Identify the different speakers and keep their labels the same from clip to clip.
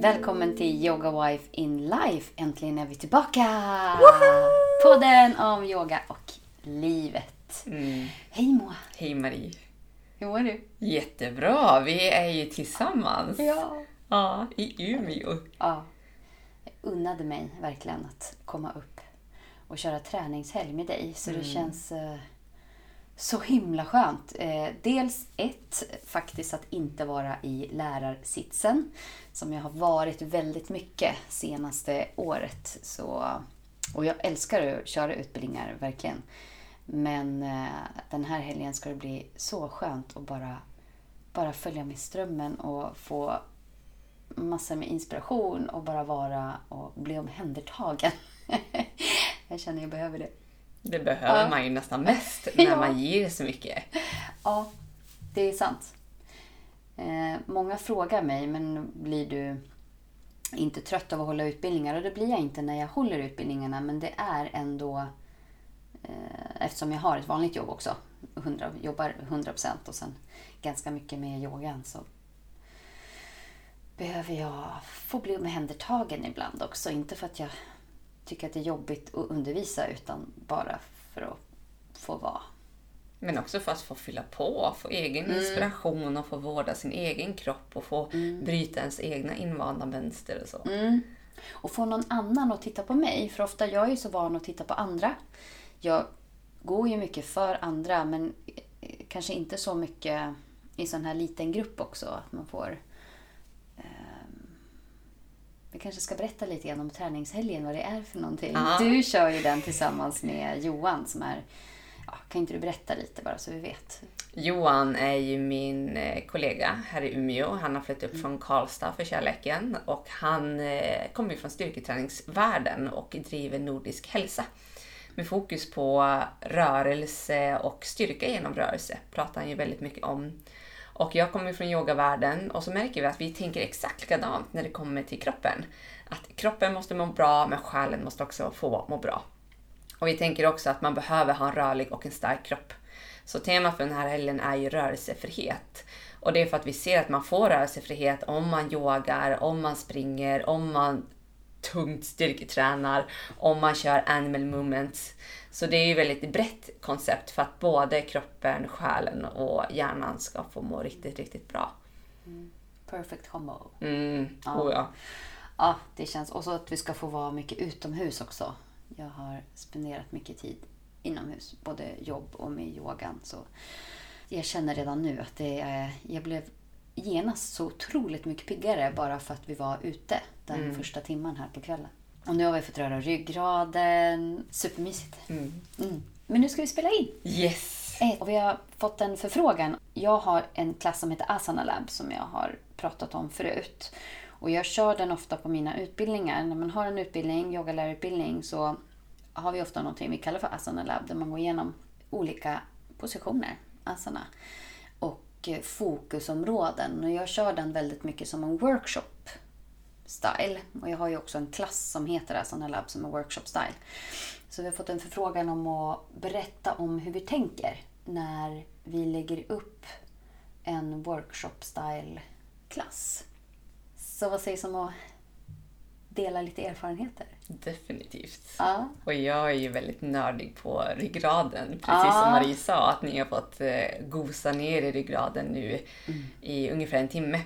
Speaker 1: Välkommen till Yoga Wife in Life. Äntligen är vi tillbaka! Podden om yoga och livet.
Speaker 2: Mm.
Speaker 1: Hej Moa!
Speaker 2: Hej Marie.
Speaker 1: Hur mår du?
Speaker 2: Jättebra, vi är ju tillsammans.
Speaker 1: Ja.
Speaker 2: Ja, i Umeå.
Speaker 1: ja. Jag unnade mig verkligen att komma upp och köra träningshelg med dig. Så det känns eh, så himla skönt. Eh, dels ett, faktiskt att inte vara i lärarsitsen. Som jag har varit väldigt mycket senaste året. Så, och jag älskar att köra utbildningar, verkligen. Men eh, den här helgen ska det bli så skönt att bara, bara följa med strömmen och få massor med inspiration och bara vara och bli omhändertagen. jag känner jag behöver det.
Speaker 2: Det behöver
Speaker 1: Ja.
Speaker 2: man ju nästan mest när
Speaker 1: Ja.
Speaker 2: man ger så mycket.
Speaker 1: Ja, det är sant. Eh, många frågar mig, men blir du inte trött av att hålla utbildningar? Och det blir jag inte när jag håller utbildningarna, men det är ändå eh, eftersom jag har ett vanligt jobb också, 100, jobbar 100% och sen ganska mycket med yogan så behöver jag få bli omhändertagen ibland också. Inte för att jag tycker att det är jobbigt att undervisa utan bara för att få vara.
Speaker 2: Men också för att få fylla på, få egen
Speaker 1: Mm.
Speaker 2: inspiration och få vårda sin egen kropp och få bryta ens egna invanda mönster och så.
Speaker 1: Mm. Och få någon annan att titta på mig. För ofta jag är ju så van att titta på andra. Jag går ju mycket för andra men eh, kanske inte så mycket i sån här liten grupp också. Att man får... vi kanske ska berätta lite grann om träningshelgen, vad det är för någonting.
Speaker 2: Ja.
Speaker 1: Du kör ju den tillsammans med Johan som är... Ja, kan inte du berätta lite bara så vi vet?
Speaker 2: Johan är ju min eh, kollega här i Umeå. Han har flyttat upp från Karlstad för kärleken och han eh, kommer ju från styrketräningsvärlden och driver Nordisk hälsa. Med fokus på rörelse och styrka genom rörelse pratar han ju väldigt mycket om. Och jag kommer från yogavärlden och så märker vi att vi tänker exakt likadant när det kommer till kroppen. Att kroppen måste må bra men själen måste också få må bra. Och vi tänker också att man behöver ha en rörlig och en stark kropp. Så temat för den här helgen är ju rörelsefrihet. Och det är för att vi ser att man får rörelsefrihet om man yogar, om man springer, om man tungt styrketränar, om man kör animal movements. Så det är ju väldigt brett koncept för att både kroppen, själen och hjärnan ska få må riktigt, riktigt bra.
Speaker 1: Perfect combo.
Speaker 2: Mm,
Speaker 1: Ja.
Speaker 2: oh ja.
Speaker 1: Ja, det känns. Och så att vi ska få vara mycket utomhus också. Jag har spenderat mycket tid inomhus, både jobb och med yogan. Så jag känner redan nu att det är, jag blev genast så otroligt mycket piggare bara för att vi var ute den första timman här på kvällen. Och nu har vi fått röra ryggraden. Supermysigt.
Speaker 2: Mm.
Speaker 1: Mm. Men nu ska vi spela in.
Speaker 2: Yes!
Speaker 1: Eh, Och vi har fått en förfrågan. Jag har en klass som heter Asana Lab som jag har pratat om förut. Och jag kör den ofta på mina utbildningar. När man har en utbildning, yogalärarutbildning, så har vi ofta någonting vi kallar för Asana Lab där man går igenom olika positioner, asana, och fokusområden. Och jag kör den väldigt mycket som en workshop style. Och jag har ju också en klass som heter Asana Lab som är workshop style. Så vi har fått en förfrågan om att berätta om hur vi tänker när vi lägger upp en workshop style klass. Så vad sägs om att dela lite erfarenheter?
Speaker 2: Definitivt.
Speaker 1: Ja.
Speaker 2: Och jag är ju väldigt nördig på ryggraden, precis
Speaker 1: Ja.
Speaker 2: som Marie sa, att ni har fått eh, gosa ner i ryggraden nu i ungefär en timme.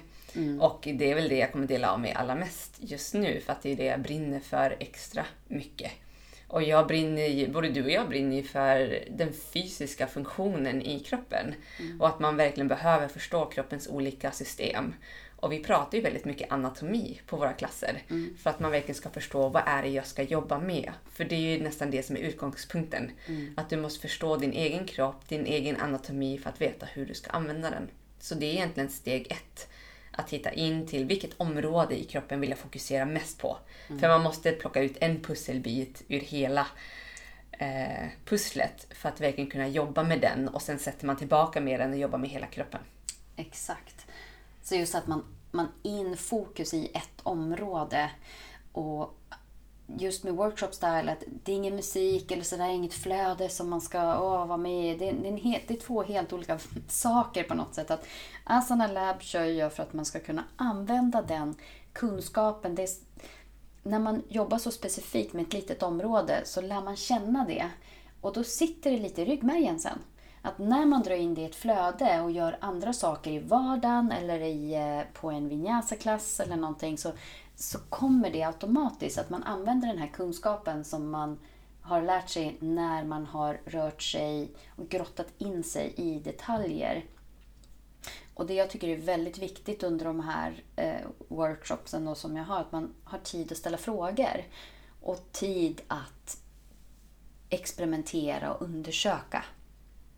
Speaker 2: Och det är väl det jag kommer dela av mig allra mest just nu, för att det är det jag brinner för extra mycket. Och jag brinner både du och jag brinner för den fysiska funktionen i kroppen. Och att man verkligen behöver förstå kroppens olika system. Och vi pratar ju väldigt mycket anatomi på våra klasser. För att man verkligen ska förstå vad är det jag ska jobba med. För det är ju nästan det som är utgångspunkten. Att du måste förstå din egen kropp, din egen anatomi för att veta hur du ska använda den. Så det är egentligen steg ett. Att hitta in till vilket område i kroppen vill jag fokusera mest på. För man måste plocka ut en pusselbit ur hela eh, pusslet för att verkligen kunna jobba med den och sen sätter man tillbaka med den och jobbar med hela kroppen.
Speaker 1: Exakt. Så just att man, man in fokus i ett område och just med workshop style, att det är ingen musik eller sådär, inget flöde som man ska åh, vara med i. Det, är- det, är en helt, det är två helt olika saker på något sätt. Att Asana Lab kör jag för att man ska kunna använda den kunskapen, det är, när man jobbar så specifikt med ett litet område så lär man känna det. Och då sitter det lite i ryggmärgen sen. Att när man drar in det i ett flöde och gör andra saker i vardagen eller i, eh, på en vinyasa-klass eller någonting så, så kommer det automatiskt att man använder den här kunskapen som man har lärt sig när man har rört sig och grottat in sig i detaljer. Och det jag tycker är väldigt viktigt under de här eh, workshopsen då som jag har, att man har tid att ställa frågor. Och tid att experimentera och undersöka.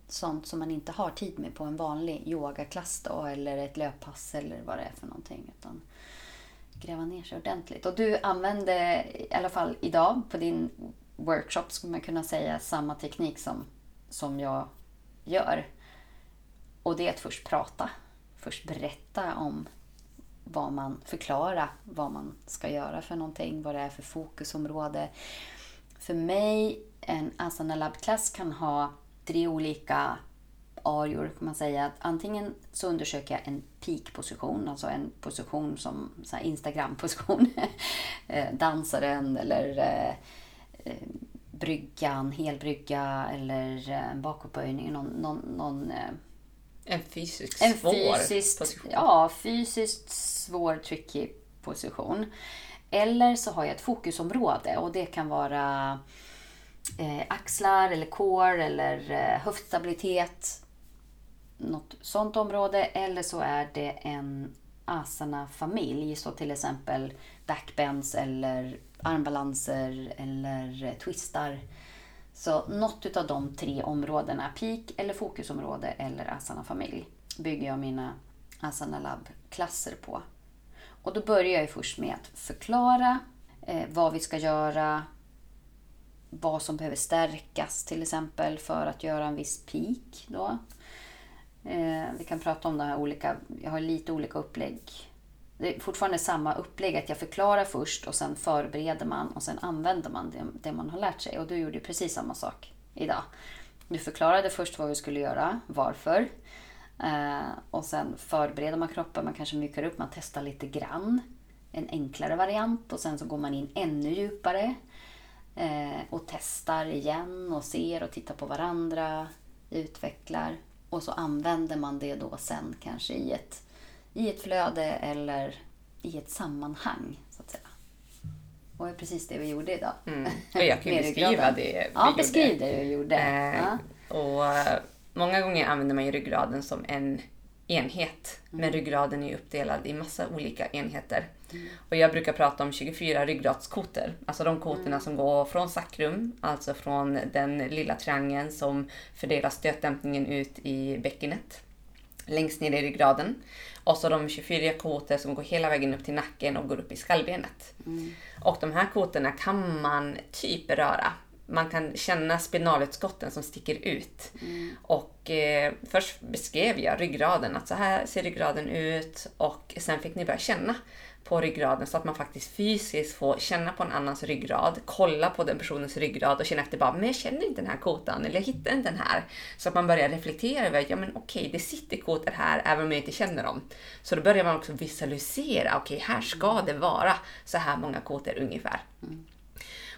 Speaker 1: Sånt som man inte har tid med på en vanlig yogaklass då, eller ett löppass eller vad det är för någonting. Utan gräva ner sig ordentligt. Och du använde i alla fall idag på din workshop, skulle man kunna säga, samma teknik som, som jag gör. Och det är att först prata. Först berätta om vad man, förklara vad man ska göra för någonting, vad det är för fokusområde. För mig, en Asana Lab-klass kan ha tre olika arior kan man säga. Antingen så undersöker jag en peak-position, alltså en position som Instagram-position. Eh, dansaren eller eh, eh, bryggan, helbrygga eller en bakåtböjning. Någon, någon, någon,
Speaker 2: en fysiskt
Speaker 1: en
Speaker 2: svår
Speaker 1: fysiskt,
Speaker 2: position.
Speaker 1: Ja, fysiskt svår, tricky position. Eller så har jag ett fokusområde och det kan vara eh, Eh, axlar eller core eller eh, höftstabilitet. Något sånt område. Eller så är det en asana-familj. Så till exempel backbends eller armbalanser eller eh, twistar. Så något av de tre områdena, peak eller fokusområde eller asana-familj, bygger jag mina asana lab-klasser på. Och då börjar jag först med att förklara eh, vad vi ska göra, vad som behöver stärkas till exempel för att göra en viss peak. Då. Eh, vi kan prata om de här olika, jag har lite olika upplägg. Det är fortfarande samma upplägg, att jag förklarar först och sen förbereder man och sen använder man det, det man har lärt sig. Och du gjorde precis samma sak idag. Du förklarade först vad vi skulle göra, varför. Eh, och sen förbereder man kroppen, man kanske mjukar upp, man testar lite grann. En enklare variant och sen så går man in ännu djupare. Eh, och testar igen och ser och tittar på varandra, utvecklar. Och så använder man det då sen kanske i ett, i ett flöde eller i ett sammanhang. så att säga. Och det är precis det vi gjorde idag.
Speaker 2: Mm. Och jag kan ju beskriva det vi
Speaker 1: Ja,
Speaker 2: gjorde.
Speaker 1: beskriv det du gjorde.
Speaker 2: Eh,
Speaker 1: Ja.
Speaker 2: Och eh, många gånger använder man ju ryggraden som en enhet.
Speaker 1: Mm.
Speaker 2: Men ryggraden är uppdelad i massa olika enheter. Och jag brukar prata om 24 ryggradskotor. Alltså de kotorna
Speaker 1: Mm.
Speaker 2: som går från sakrum, alltså från den lilla triangeln som fördelar stötdämpningen ut i bäckenet. Längst ner i ryggraden. Och så de 24 kotor som går hela vägen upp till nacken och går upp i skallbenet. Och de här kotorna kan man typ röra. Man kan känna spinalutskotten som sticker ut. Och eh, först beskrev jag ryggraden, att så här ser ryggraden ut. Och sen fick ni börja känna på ryggraden så att man faktiskt fysiskt får känna på en annans ryggrad, kolla på den personens ryggrad och känna efter bara, men jag känner inte den här kotan eller jag hittar inte den här. Så att man börjar reflektera över, ja men okej, det sitter kotor här även om jag inte känner dem. Så då börjar man också visualisera, okej här ska det vara så här många kotor ungefär.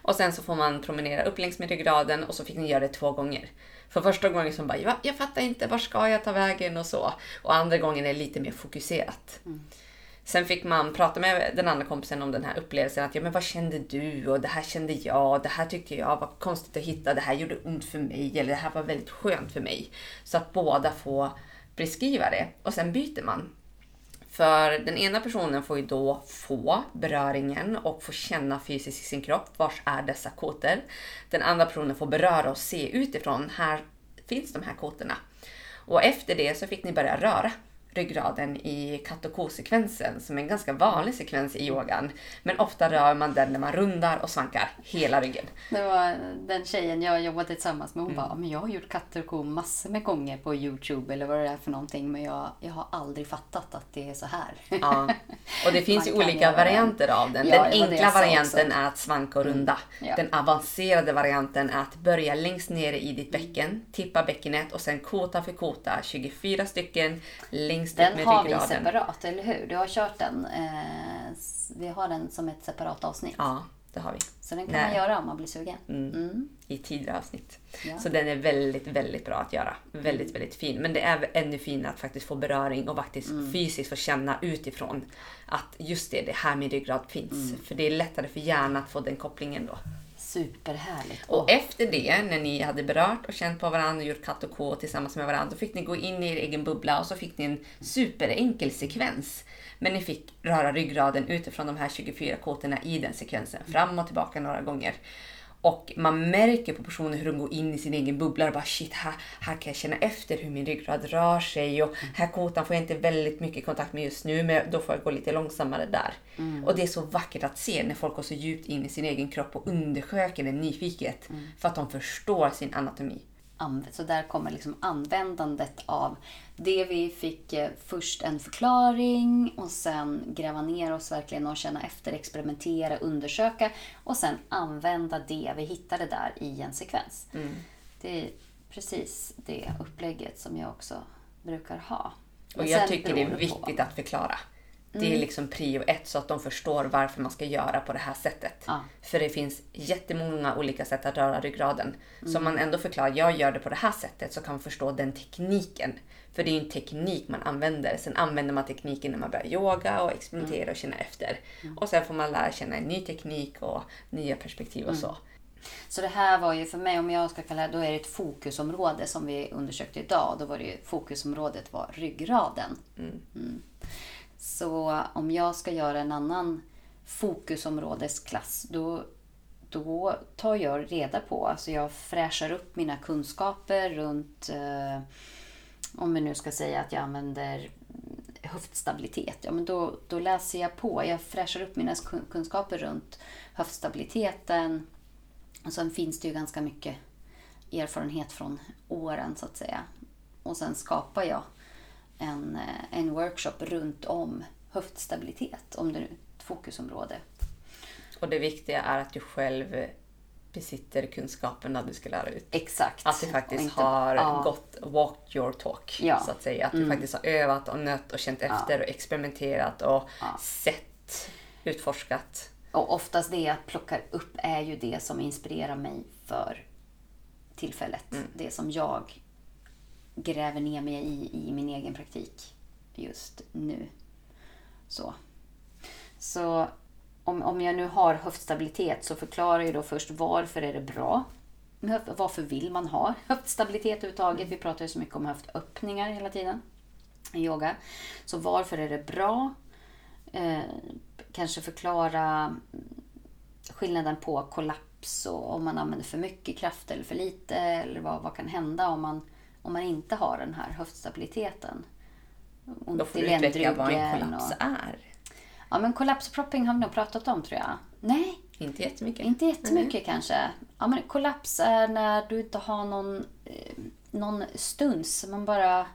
Speaker 2: Och sen så får man promenera upp längs med ryggraden och så fick ni göra det två gånger. För första gången så bara, "Va? jag fattar inte, var ska jag ta vägen och så. Och andra gången är det lite mer fokuserat. Sen fick man prata med den andra kompisen om den här upplevelsen. Att ja, men vad kände du? Och det här kände jag. Det här tyckte jag var konstigt att hitta. Det här gjorde ont för mig. Eller det här var väldigt skönt för mig. Så att båda får beskriva det. Och sen byter man. För den ena personen får ju då få beröringen och få känna fysiskt i sin kropp. Vars är dessa kotor? Den andra personen får beröra och se utifrån. Här finns de här kotorna. Och efter det så fick ni börja röra ryggraden i katt och ko-sekvensen som är en ganska vanlig sekvens i yogan. Men ofta rör man den när man rundar och svankar hela ryggen.
Speaker 1: Det var den tjejen jag jobbade tillsammans med. Hon
Speaker 2: Mm.
Speaker 1: bara, men jag har gjort katter och kor massor med gånger på Youtube eller vad det är för någonting. Men jag, jag har aldrig fattat att det är så här.
Speaker 2: Ja. Och det finns ju olika varianter av den.
Speaker 1: Ja,
Speaker 2: den enkla varianten är att svanka och runda.
Speaker 1: Ja.
Speaker 2: Den avancerade varianten är att börja längst ner i ditt bäcken, tippa bäckenet och sen kota för kota, 24 stycken längst avsnittningsstöd
Speaker 1: Den
Speaker 2: med
Speaker 1: har vi
Speaker 2: ryggraden.
Speaker 1: separat, eller hur? Du har kört den. Eh, vi har den som ett separat avsnitt.
Speaker 2: Ja, det har vi.
Speaker 1: Så den kan
Speaker 2: Nej.
Speaker 1: man göra om man blir sugen.
Speaker 2: Mm.
Speaker 1: Mm.
Speaker 2: I tidigare avsnitt.
Speaker 1: Ja.
Speaker 2: Så den är väldigt, väldigt bra att göra. Väldigt, väldigt fin. Men det är ännu finare att faktiskt få beröring och faktiskt
Speaker 1: Mm.
Speaker 2: fysiskt få känna utifrån att just det, det är här min ryggrad finns.
Speaker 1: Mm.
Speaker 2: För det är lättare för hjärnan att få den kopplingen då.
Speaker 1: Superhärligt.
Speaker 2: Och efter det, när ni hade berört och känt på varandra och gjort katt och ko tillsammans med varandra, då fick ni gå in i er egen bubbla och så fick ni en superenkel sekvens. Men ni fick röra ryggraden utifrån de här 24 kåtorna i den sekvensen, fram och tillbaka några gånger. Och man märker på personen hur de går in i sin egen bubbla och bara shit, här, här kan jag känna efter hur min ryggrad rör sig och här kotan får jag inte väldigt mycket kontakt med just nu men då får jag gå lite långsammare där. Och det är så vackert att se när folk går så djupt in i sin egen kropp och undersöker den nyfiket för att de förstår sin anatomi.
Speaker 1: Så där kommer liksom användandet av det vi fick eh, först en förklaring och sen gräva ner oss verkligen och känna efter, experimentera, undersöka och sen använda det vi hittade där i en sekvens. Det är precis det upplägget som jag också brukar ha.
Speaker 2: Och
Speaker 1: Men
Speaker 2: jag
Speaker 1: sen
Speaker 2: tycker det är
Speaker 1: beror på.
Speaker 2: viktigt att förklara. Det är liksom prio ett så att de förstår varför man ska göra på det här sättet.
Speaker 1: Ja.
Speaker 2: För det finns jättemånga olika sätt att röra ryggraden. Så om man ändå förklarar, jag gör det på det här sättet, så kan man förstå den tekniken. För det är ju en teknik man använder. Sen använder man tekniken när man börjar yoga och experimentera och känna efter. Och sen får man lära känna en ny teknik och nya perspektiv och så.
Speaker 1: Så det här var ju för mig, om jag ska kalla det, då är det ett fokusområde som vi undersökte idag. Då var det ju, fokusområdet var ryggraden. Så om jag ska göra en annan fokusområdesklass, då, då tar jag reda på, alltså jag fräschar upp mina kunskaper runt, eh, om vi nu ska säga att jag använder höftstabilitet, ja men då, då läser jag på. Jag fräschar upp mina kunskaper runt höftstabiliteten. Och sen finns det ju ganska mycket erfarenhet från åren så att säga. Och sen skapar jag en, eh, en workshop runt om höftstabilitet, om det nu är ett fokusområde.
Speaker 2: Och det viktiga är att du själv besitter kunskaperna du ska lära ut.
Speaker 1: Exakt.
Speaker 2: Att du faktiskt
Speaker 1: inte-
Speaker 2: har
Speaker 1: ja.
Speaker 2: gått walk your talk.
Speaker 1: Ja.
Speaker 2: Så att säga. Att du faktiskt har övat och nött och känt efter och experimenterat och sett, utforskat.
Speaker 1: Och oftast det jag plockar upp är ju det som inspirerar mig för tillfället. Det som jag gräver ner mig i, i min egen praktik just nu. Så, så om, om jag nu har höftstabilitet så förklarar jag då först varför är det bra. med Varför vill man ha höftstabilitet överhuvudtaget? Vi pratar ju så mycket om höftöppningar hela tiden i yoga. Så varför är det bra? Eh, kanske förklara skillnaden på kollaps och om man använder för mycket kraft eller för lite. Eller vad, vad kan hända om man, om man inte har den här höftstabiliteten. Ont
Speaker 2: Då får du utveckla vad en kollaps
Speaker 1: och-
Speaker 2: är.
Speaker 1: Ja, men kollapspropping har vi nog pratat om tror jag. Nej,
Speaker 2: Inte jättemycket.
Speaker 1: inte jättemycket kanske. Ja, men kollaps är när du inte har någon, eh, någon stuns. Man bara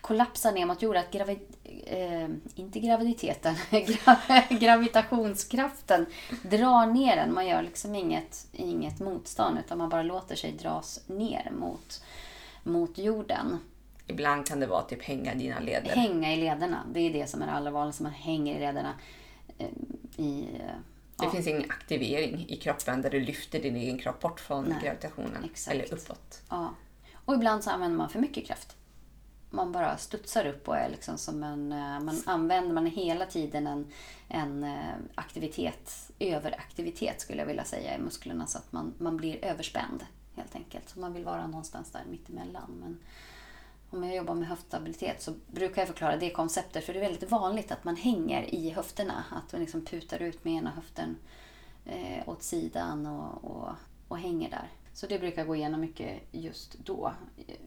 Speaker 1: kollapsar ner mot jorden. Att gravid, eh, inte graviditeten, gra- gravitationskraften drar ner den. Man gör liksom inget, inget motstånd utan man bara låter sig dras ner mot, mot jorden.
Speaker 2: Ibland kan det vara typ hänga i dina leder.
Speaker 1: Hänga i lederna. Det är det som är det allra vanligaste. Man hänger i lederna. eh, I,
Speaker 2: Det
Speaker 1: ja.
Speaker 2: finns ingen aktivering i kroppen där du lyfter din egen kropp bort från
Speaker 1: Nej,
Speaker 2: gravitationen.
Speaker 1: exakt.
Speaker 2: Eller uppåt.
Speaker 1: Ja. Och ibland så använder man för mycket kraft. Man bara studsar upp och är liksom som en... eh, Man använder man hela tiden en, en eh, aktivitet, överaktivitet skulle jag vilja säga i musklerna så att man, man blir överspänd helt enkelt. Så man vill vara någonstans där mittemellan. Men om jag jobbar med höftstabilitet så brukar jag förklara det konceptet för det är väldigt vanligt att man hänger i höfterna. Att man liksom putar ut med ena höften eh, åt sidan och, och, och hänger där. Så det brukar jag gå igenom mycket just då.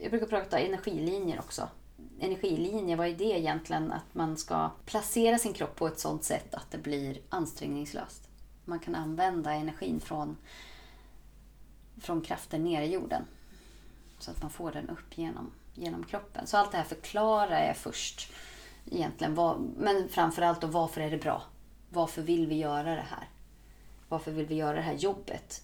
Speaker 1: Jag brukar prata energilinjer också. Energilinjer, vad är det egentligen? Att man ska placera sin kropp på ett sådant sätt att det blir ansträngningslöst. Man kan använda energin från, från kraften ner i jorden. Så att man får den upp genom, genom kroppen. Så allt det här förklarar jag först. Egentligen, vad, men framförallt då varför är det bra? Varför vill vi göra det här? Varför vill vi göra det här jobbet?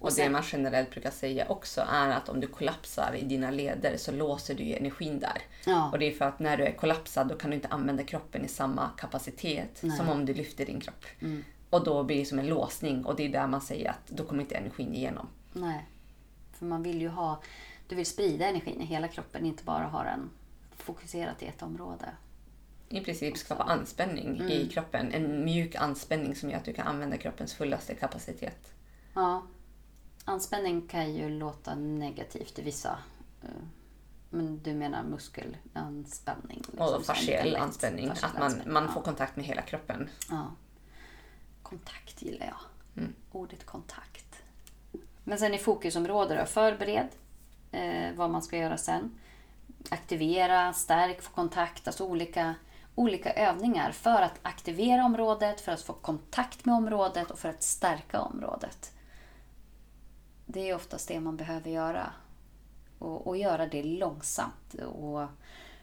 Speaker 2: Och, det man generellt brukar säga också är att om du kollapsar i dina leder så låser du energin där.
Speaker 1: Ja.
Speaker 2: Och det är för att när du är kollapsad då kan du inte använda kroppen i samma kapacitet
Speaker 1: Nej.
Speaker 2: som om du lyfter din kropp.
Speaker 1: Mm.
Speaker 2: Och då blir det som en låsning och det är där man säger att då kommer inte energin igenom.
Speaker 1: Nej. För man vill ju ha... Du vill sprida energin i hela kroppen, inte bara ha den fokuserat i ett område.
Speaker 2: I princip skapa anspänning
Speaker 1: Mm.
Speaker 2: i kroppen. En mjuk anspänning som gör att du kan använda kroppens fullaste kapacitet.
Speaker 1: Ja. Anspänning kan ju låta negativt i vissa... eh, Men du menar muskelanspänning? liksom,
Speaker 2: Och fasciell anspänning.
Speaker 1: Fasciell
Speaker 2: Att man,
Speaker 1: anspänning,
Speaker 2: man
Speaker 1: ja.
Speaker 2: får kontakt med hela kroppen.
Speaker 1: Ja. Kontakt gillar jag.
Speaker 2: Mm.
Speaker 1: Ordet kontakt. Men sen i fokusområde då. Förbered eh, vad man ska göra sen. Aktivera, stärk, få kontakt. Alltså olika, olika övningar för att aktivera området, för att få kontakt med området och för att stärka området. Det är oftast det man behöver göra. Och, och göra det långsamt. Och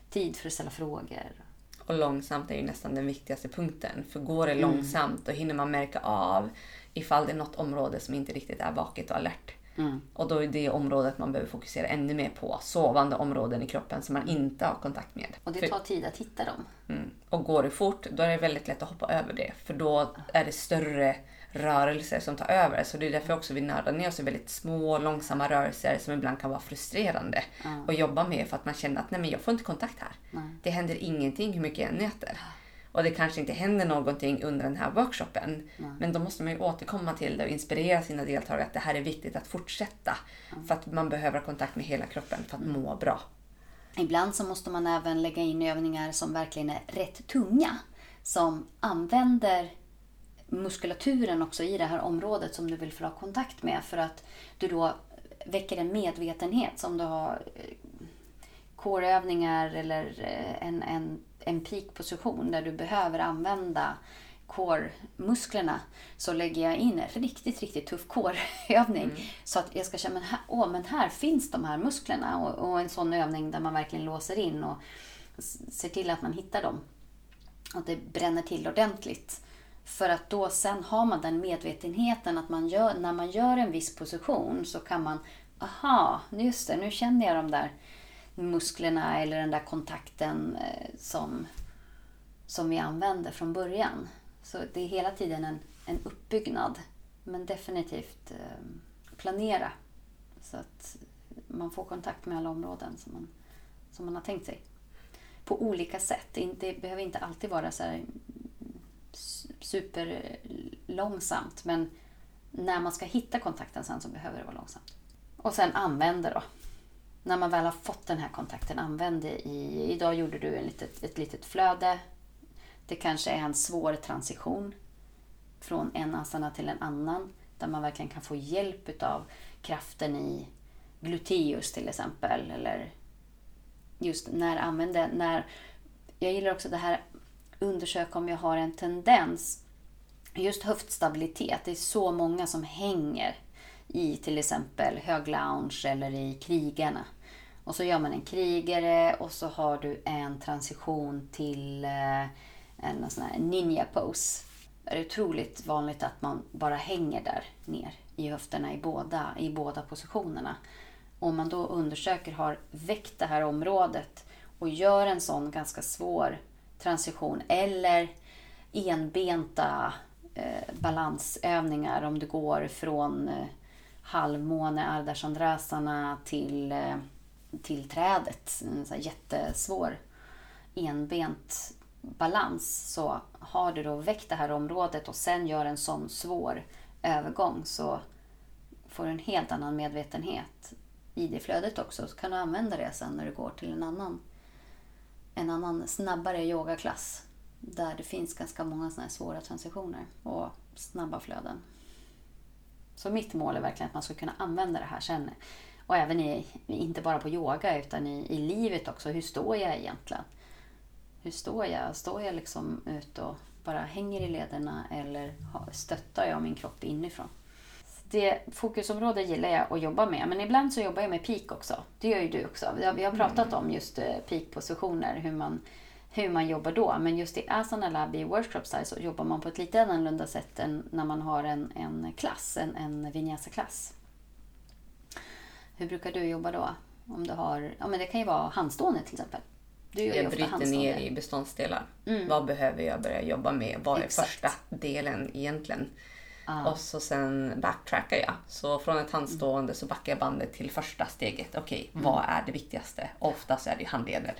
Speaker 1: tid för att ställa frågor.
Speaker 2: Och långsamt är ju nästan den viktigaste punkten. För går det
Speaker 1: Mm.
Speaker 2: långsamt då hinner man märka av ifall det är något område som inte riktigt är vaket och alert.
Speaker 1: Mm.
Speaker 2: Och då är det området man behöver fokusera ännu mer på. Sovande områden i kroppen som man inte har kontakt med.
Speaker 1: Och det tar tid att hitta dem.
Speaker 2: Mm. Och går det fort, då är det väldigt lätt att hoppa över det. För då är det större rörelser som tar över. Så det är därför också vi nördar ner oss i väldigt små, långsamma rörelser som ibland kan vara frustrerande att jobba med för att man känner att nej men jag får inte kontakt här.
Speaker 1: Nej.
Speaker 2: Det händer ingenting hur mycket jag än nöter. Och det kanske inte händer någonting under den här workshopen. Men då måste man ju återkomma till det och inspirera sina deltagare att det här är viktigt att fortsätta. För att man behöver kontakt med hela kroppen för att må bra.
Speaker 1: Ibland så måste man även lägga in övningar som verkligen är rätt tunga. Som använder muskulaturen också i det här området som du vill få kontakt med. För att du då väcker en medvetenhet som du har eh, coreövningar eller eh, en, en, en peak-position där du behöver använda core-musklerna så lägger jag in en riktigt, riktigt tuff core-övning. Så att jag ska känna, men här, åh, men här finns de här musklerna. Och, och en sån övning där man verkligen låser in och ser till att man hittar dem. Och det bränner till ordentligt. För att då sen har man den medvetenheten att man gör, när man gör en viss position så kan man, aha, just det, nu känner jag de där musklerna eller den där kontakten eh, som, som vi använde från början. Så det är hela tiden en, en uppbyggnad. Men definitivt eh, planera så att man får kontakt med alla områden som man, som man har tänkt sig. På olika sätt. Det behöver inte alltid vara så här superlångsamt. Men när man ska hitta kontakten sen så behöver det vara långsamt. Och sen använda då. När man väl har fått den här kontakten, använd det i... Idag gjorde du en litet, ett litet flöde. Det kanske är en svår transition från en asana till en annan. Där man verkligen kan få hjälp utav kraften i gluteus till exempel. Eller just när använda... när... Jag gillar också det här undersöka om jag har en tendens. Just höftstabilitet. Det är så många som hänger i till exempel hög lounge eller i krigarna. Och så gör man en krigare och så har du en transition till eh, en sån här ninja pose. Det är otroligt vanligt att man bara hänger där ner i höfterna i båda, i båda positionerna. Om man då undersöker, har väckt det här området och gör en sån ganska svår transition eller enbenta eh, balansövningar om du går från eh, halvmåne-ardashandrasana till, eh, till trädet. En sån här jättesvår enbent balans. Så har du då väckt det här området och sen gör en sån svår övergång så får du en helt annan medvetenhet i det flödet också. Så kan du använda det sen när du går till en annan, en annan snabbare yogaklass. Där det finns ganska många såna här svåra transitioner och snabba flöden. Så mitt mål är verkligen att man ska kunna använda det här sen. Och även i, inte bara på yoga utan i, i livet också. Hur står jag egentligen? Hur står jag? Står jag liksom ut och bara hänger i lederna eller stöttar jag min kropp inifrån? Det fokusområde gillar jag att jobba med, men ibland så jobbar jag med peak också. Det gör ju du också. Vi har, vi har pratat om just eh, peak-positioner, hur man, hur man jobbar då. Men just i Asana Lab i Workshop Style så jobbar man på ett lite annorlunda sätt än när man har en, en klass, en, en vinyasa-klass. Hur brukar du jobba då? Om du har, ja, men det kan ju vara handstående till exempel. Du gör
Speaker 2: Jag bryter ner i beståndsdelar.
Speaker 1: Mm.
Speaker 2: Vad behöver jag börja jobba med? Vad är
Speaker 1: Exakt.
Speaker 2: första delen egentligen?
Speaker 1: Ja.
Speaker 2: Och så sen backtrackar jag. Så från ett handstående så backar jag bandet till första steget. Okej,
Speaker 1: Mm.
Speaker 2: vad är det viktigaste? Oftast är det handleder.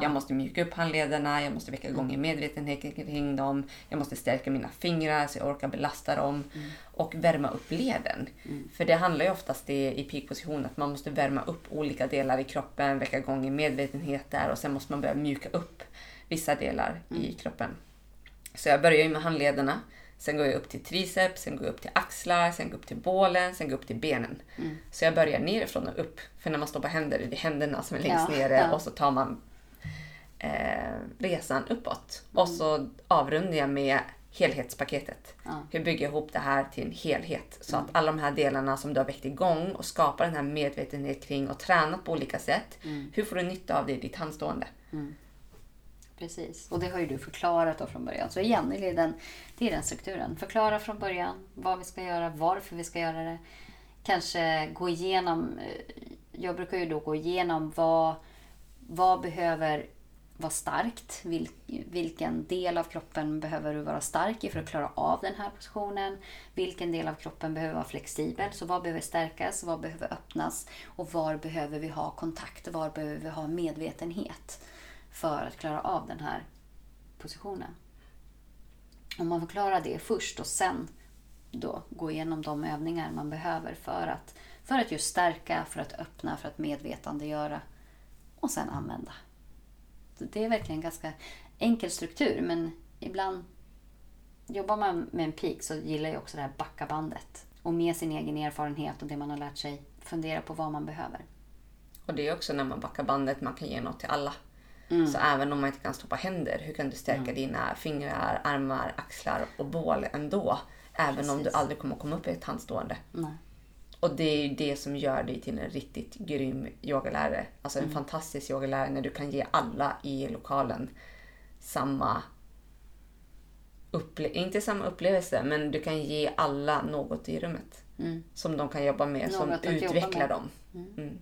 Speaker 2: Jag måste mjuka upp handlederna, jag måste väcka igång
Speaker 1: Mm.
Speaker 2: en medvetenhet kring dem. Jag måste stärka mina fingrar så jag orkar belasta dem.
Speaker 1: Mm.
Speaker 2: Och värma upp leden. För det handlar ju oftast det i peakposition att man måste värma upp olika delar i kroppen, väcka igång en medvetenhet där och sen måste man börja mjuka upp vissa delar
Speaker 1: Mm.
Speaker 2: i kroppen. Så jag börjar ju med handlederna. Sen går jag upp till triceps, sen går jag upp till axlar, sen går jag upp till bålen, sen går jag upp till benen.
Speaker 1: Mm.
Speaker 2: Så jag börjar nerifrån och upp. För när man står på händer är det händerna som är längst
Speaker 1: Ja,
Speaker 2: nere
Speaker 1: ja.
Speaker 2: och så tar man eh, resan uppåt.
Speaker 1: Mm.
Speaker 2: Och så avrundar jag med helhetspaketet.
Speaker 1: Ja. Mm.
Speaker 2: Hur bygger jag ihop det här till en helhet? Så att alla de här delarna som du har väckt igång och skapar den här medvetenhet kring och tränat på olika sätt.
Speaker 1: Mm.
Speaker 2: Hur får du nytta av det i ditt handstående?
Speaker 1: Precis. Och det har ju du förklarat då från början. Så igen, det är den, det är den strukturen. Förklara från början vad vi ska göra, varför vi ska göra det. Kanske gå igenom, eh, jag brukar ju då gå igenom vad, vad behöver vara starkt. Vil, vilken del av kroppen behöver du vara stark i för att klara av den här positionen? Vilken del av kroppen behöver vara flexibel? Så vad behöver stärkas? Vad behöver öppnas? Och var behöver vi ha kontakt? Var behöver vi ha medvetenhet? För att klara av den här positionen. Om man förklarar det först och sen då gå igenom de övningar man behöver för att, för att just stärka, för att öppna, för att medvetandegöra och sen använda. Så det är verkligen en ganska enkel struktur men ibland jobbar man med en pik så gillar jag också det här backa bandet och med sin egen erfarenhet och det man har lärt sig fundera på vad man behöver.
Speaker 2: Och det är också när man backar bandet, man kan ge något till alla.
Speaker 1: Mm.
Speaker 2: Så även om man inte kan stå på händer, hur kan du stärka dina fingrar, armar, axlar och bål ändå? Även om du
Speaker 1: Precis.
Speaker 2: aldrig kommer komma upp i ett handstående.
Speaker 1: Nej.
Speaker 2: Och det är ju det som gör dig till en riktigt grym yogalärare. Alltså
Speaker 1: Mm.
Speaker 2: en fantastisk yogalärare när du kan ge alla i lokalen samma upple- inte samma upplevelse, men du kan ge alla något i rummet.
Speaker 1: Mm.
Speaker 2: Som de kan jobba med, som
Speaker 1: Något jobba
Speaker 2: utvecklar
Speaker 1: med.
Speaker 2: dem. Mm.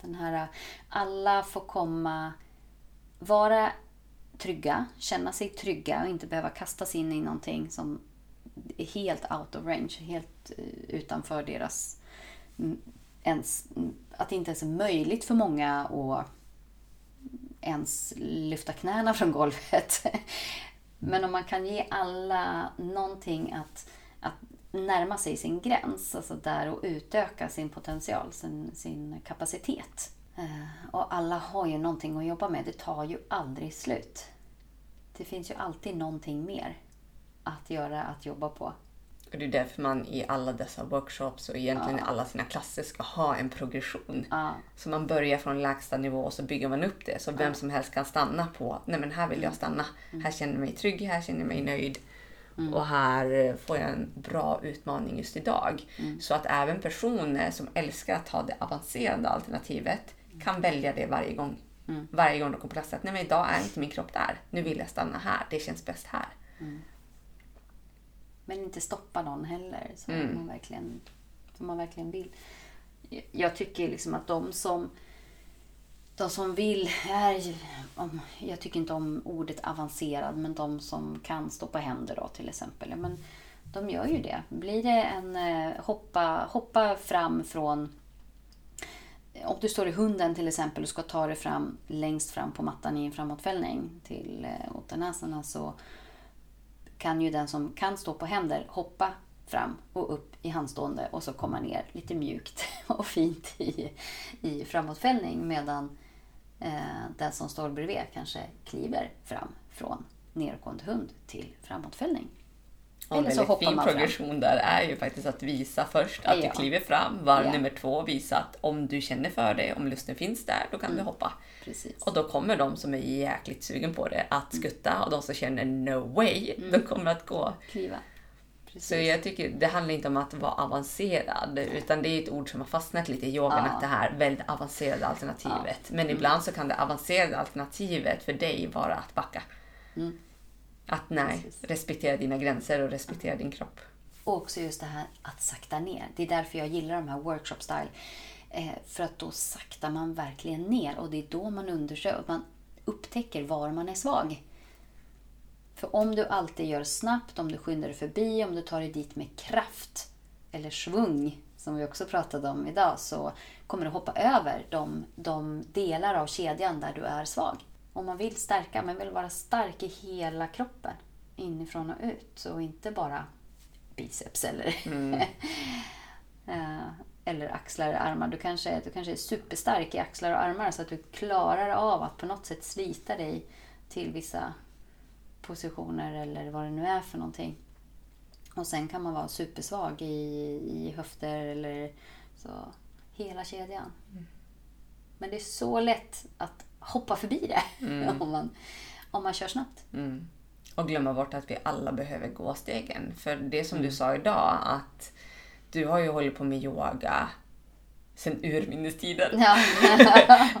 Speaker 1: Den här, alla får komma, vara trygga, känna sig trygga och inte behöva kastas in i någonting som är helt out of range, helt eh, utanför deras... Mm, ens, mm, att det inte ens är möjligt för många att ens lyfta knäna från golvet. Men om man kan ge alla någonting att, att närma sig sin gräns, alltså där och utöka sin potential, sin, sin kapacitet. Eh, Och alla har ju någonting att jobba med, det tar ju aldrig slut. Det finns ju alltid någonting mer att göra, att jobba på.
Speaker 2: Och det är därför man i alla dessa workshops och egentligen i alla sina klasser ska ha en progression.
Speaker 1: Ja,
Speaker 2: Så man börjar från lägsta nivå och så bygger man upp det. Så vem som helst kan stanna på, nej men här vill jag stanna. Här känner jag mig trygg, här känner jag mig nöjd. Och här eh, får jag en bra utmaning just idag. Så att även personer som älskar att ta det avancerade alternativet kan välja det varje gång. Varje gång de kommer på plats. Att, nej men idag är inte min kropp där. Nu vill jag stanna här. Det känns bäst här.
Speaker 1: men inte stoppa någon heller, som,
Speaker 2: Mm.
Speaker 1: man, verkligen, som man verkligen vill. Jag tycker liksom att de som de som vill är, jag tycker inte om ordet avancerad, men de som kan stå på händer då till exempel. Men de gör ju det. Blir det en eh, hoppa, hoppa fram från om du står i hunden till exempel och ska ta dig fram längst fram på mattan i en framåtfällning till eh, så kan ju den som kan stå på händer hoppa fram och upp i handstående och så komma ner lite mjukt och fint i, i framåtfällning medan eh, den som står bredvid kanske kliver fram från nedåtgående hund till framåtfällning.
Speaker 2: En
Speaker 1: Eller
Speaker 2: väldigt fin
Speaker 1: fram.
Speaker 2: progression där är ju faktiskt att visa först att
Speaker 1: Ja.
Speaker 2: du kliver fram. Varv
Speaker 1: Ja.
Speaker 2: nummer två visa att om du känner för det, om lusten finns där, då kan
Speaker 1: Mm.
Speaker 2: du hoppa.
Speaker 1: Precis.
Speaker 2: Och då kommer de som är jäkligt sugen på det att
Speaker 1: Mm.
Speaker 2: skutta och de som känner no way, de kommer att gå.
Speaker 1: Kliva. Precis.
Speaker 2: Så jag tycker det handlar inte om att vara avancerad utan det är ett ord som har fastnat lite i yogan,
Speaker 1: Ja.
Speaker 2: att det här väldigt avancerade alternativet. Men
Speaker 1: Mm.
Speaker 2: ibland så kan det avancerade alternativet för dig vara att backa.
Speaker 1: Mm.
Speaker 2: Att nej,
Speaker 1: Precis.
Speaker 2: respektera dina gränser och respektera din kropp.
Speaker 1: Och också just det här att sakta ner. Det är därför jag gillar de här workshop style Eh, för att då saktar man verkligen ner och det är då man undersöker, man upptäcker var man är svag. För om du alltid gör snabbt, om du skyndar dig förbi, om du tar dig dit med kraft eller svung, som vi också pratade om idag, så kommer du hoppa över de, de delar av kedjan där du är svag. Om man vill stärka, man vill vara stark i hela kroppen, inifrån och ut, och inte bara biceps eller, mm. Eh, eller axlar och armar. Du kanske, du kanske är superstark i axlar och armar så att du klarar av att på något sätt slita dig till vissa positioner eller vad det nu är för någonting. Och sen kan man vara supersvag i, i höfter eller så. Hela kedjan. Mm. Men det är så lätt att hoppa förbi det mm. om, man, om man kör snabbt.
Speaker 2: Mm. Och glömma bort att vi alla behöver gå stegen. För det som du mm. sa idag, att du har ju hållit på med yoga sen urminnes tiden. Ja.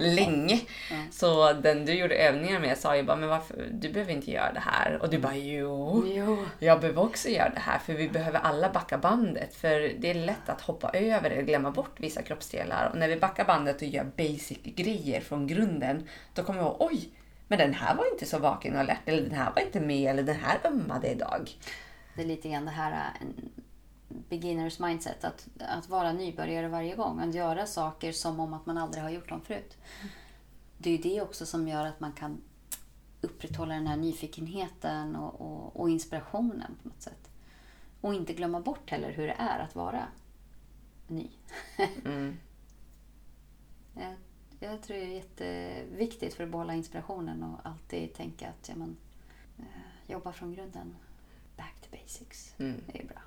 Speaker 2: Länge. Ja. Så den du gjorde övningar med sa ju bara, men varför, du behöver inte göra det här. Och du bara, jo, jo, jag behöver också göra det här. För vi behöver alla backa bandet. För det är lätt att hoppa över eller glömma bort vissa kroppsdelar. Och när vi backar bandet och gör basic grejer från grunden, då kommer vi ihåg, oj, men den här var inte så vaken och alert. Eller den här var inte med. Eller den här ömmade idag.
Speaker 1: Det är lite grann det här beginners mindset. Att, att vara nybörjare varje gång. Att göra saker som om att man aldrig har gjort dem förut. Det är det också som gör att man kan upprätthålla den här nyfikenheten och, och, och inspirationen på något sätt. Och inte glömma bort heller hur det är att vara ny. Mm. jag, jag, tror det är jätteviktigt för att behålla inspirationen och alltid tänka att ja, men, eh, jobba från grunden. Back to basics. Mm. Det är bra.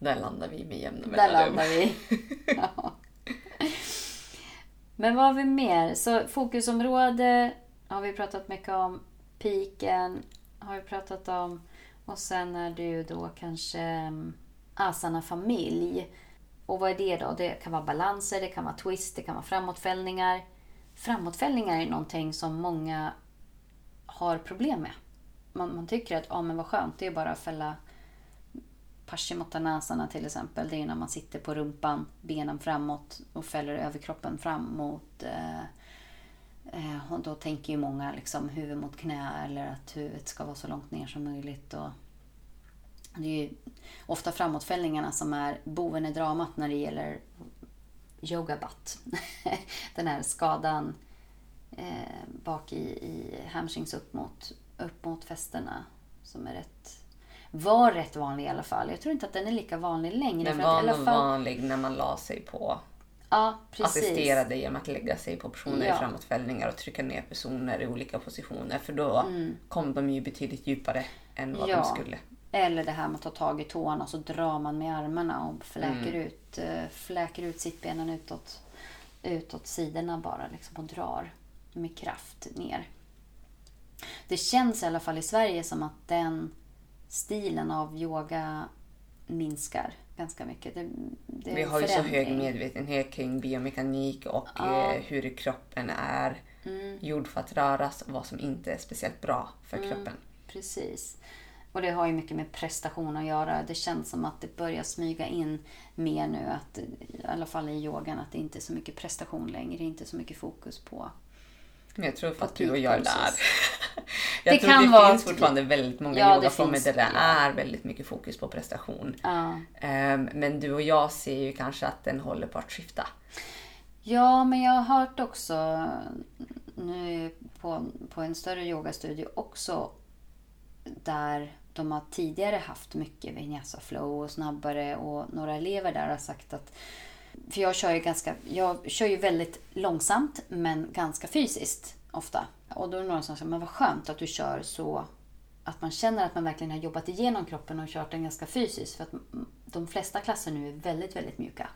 Speaker 2: Där landar vi med jämna
Speaker 1: mellanrum. Där landar vi. ja. Men vad har vi mer? Så fokusområde har vi pratat mycket om. Piken har vi pratat om. Och sen är det ju då kanske mm, asana familj. Och vad är det då? Det kan vara balanser, det kan vara twist, det kan vara framåtfällningar. Framåtfällningar är någonting som många har problem med. Man, man tycker att, ah, men vad skönt, det är bara att fälla Paschimottanasana till exempel. Det är när man sitter på rumpan, benen framåt och fäller överkroppen fram mot... Eh, eh, och då tänker ju många liksom huvud mot knä eller att huvudet ska vara så långt ner som möjligt. Och det är ju ofta framåtfällningarna som är boven i dramat när det gäller yoga butt. Den här skadan eh, bak i, i hamstrings upp mot, upp mot fästena som är rätt var rätt vanlig i alla fall. Jag tror inte att den är lika vanlig längre.
Speaker 2: Den var nog fall... vanlig när man la sig på
Speaker 1: Ja, precis.
Speaker 2: assisterade genom att lägga sig på personer ja. i framåtfällningar och trycka ner personer i olika positioner. För då mm. kom de ju betydligt djupare än vad ja. de skulle.
Speaker 1: Eller det här med att ta tag i tårna och så drar man med armarna och fläker, mm. ut, eh, fläker ut sittbenen utåt, utåt sidorna bara liksom och drar med kraft ner. Det känns i alla fall i Sverige som att den stilen av yoga minskar ganska mycket. Det,
Speaker 2: det Vi har ju så hög medvetenhet kring biomekanik och ja. Eh, hur kroppen är mm. gjord för att röras och vad som inte är speciellt bra för mm. kroppen.
Speaker 1: Precis. Och det har ju mycket med prestation att göra. Det känns som att det börjar smyga in mer nu, att, i alla fall i yogan, att det inte är så mycket prestation längre. Inte så mycket fokus på
Speaker 2: men jag tror att du och jag är där. jag det tror kan det vara finns fortfarande väldigt många ja, yogaformer där det är väldigt mycket fokus på prestation. Ja. Um, men du och jag ser ju kanske att den håller på att skifta.
Speaker 1: Ja, men jag har hört också nu på, på en större yogastudio också där de har tidigare haft mycket vinyasa flow och snabbare och några elever där har sagt att för jag kör ju ganska, jag kör ju väldigt långsamt men ganska fysiskt ofta. Och då är det någon som säger, men vad skönt att du kör så att man känner att man verkligen har jobbat igenom kroppen och kört den ganska fysiskt. För att de flesta klasser nu är väldigt, väldigt mjuka.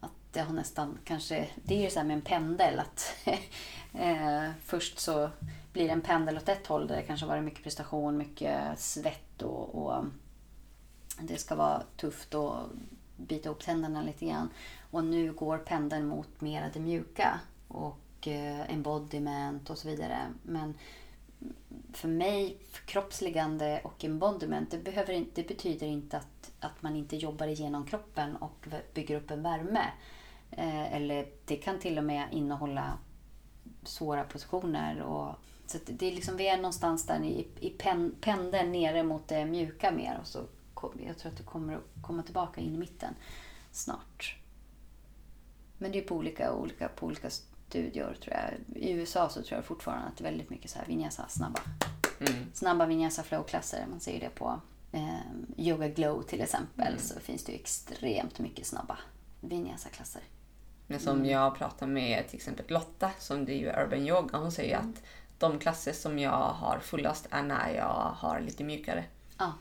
Speaker 1: Att det har nästan kanske, det är ju så här med en pendel att eh, först så blir det en pendel åt ett håll där det kanske varit mycket prestation, mycket svett och, och det ska vara tufft och bita ihop tänderna lite grann. Och nu går pendeln mot mera det mjuka och och embodiment och så vidare. Men för mig, kroppsligande och embodiment, det, behöver, det betyder inte att, att man inte jobbar igenom kroppen och bygger upp en värme. Eh, eller det kan till och med innehålla svåra positioner. Och, så det är liksom, vi är någonstans där i, i pen, pendeln nere mot det mjuka mer. Och så, jag tror att det kommer att komma tillbaka in i mitten snart. Men det är på olika, olika, på olika studior tror jag. I USA så tror jag fortfarande att det är väldigt mycket så här vinyasa, snabba. Mm. Snabba vinyasa flow-klasser. Man ser det på eh, Yoga Glow till exempel. Mm. Så finns det extremt mycket snabba vinyasa-klasser.
Speaker 2: Men som mm. jag pratar med till exempel Lotta som driver Urban Yoga. Hon säger mm. att de klasser som jag har fullast är när jag har lite mjukare.
Speaker 1: Ah.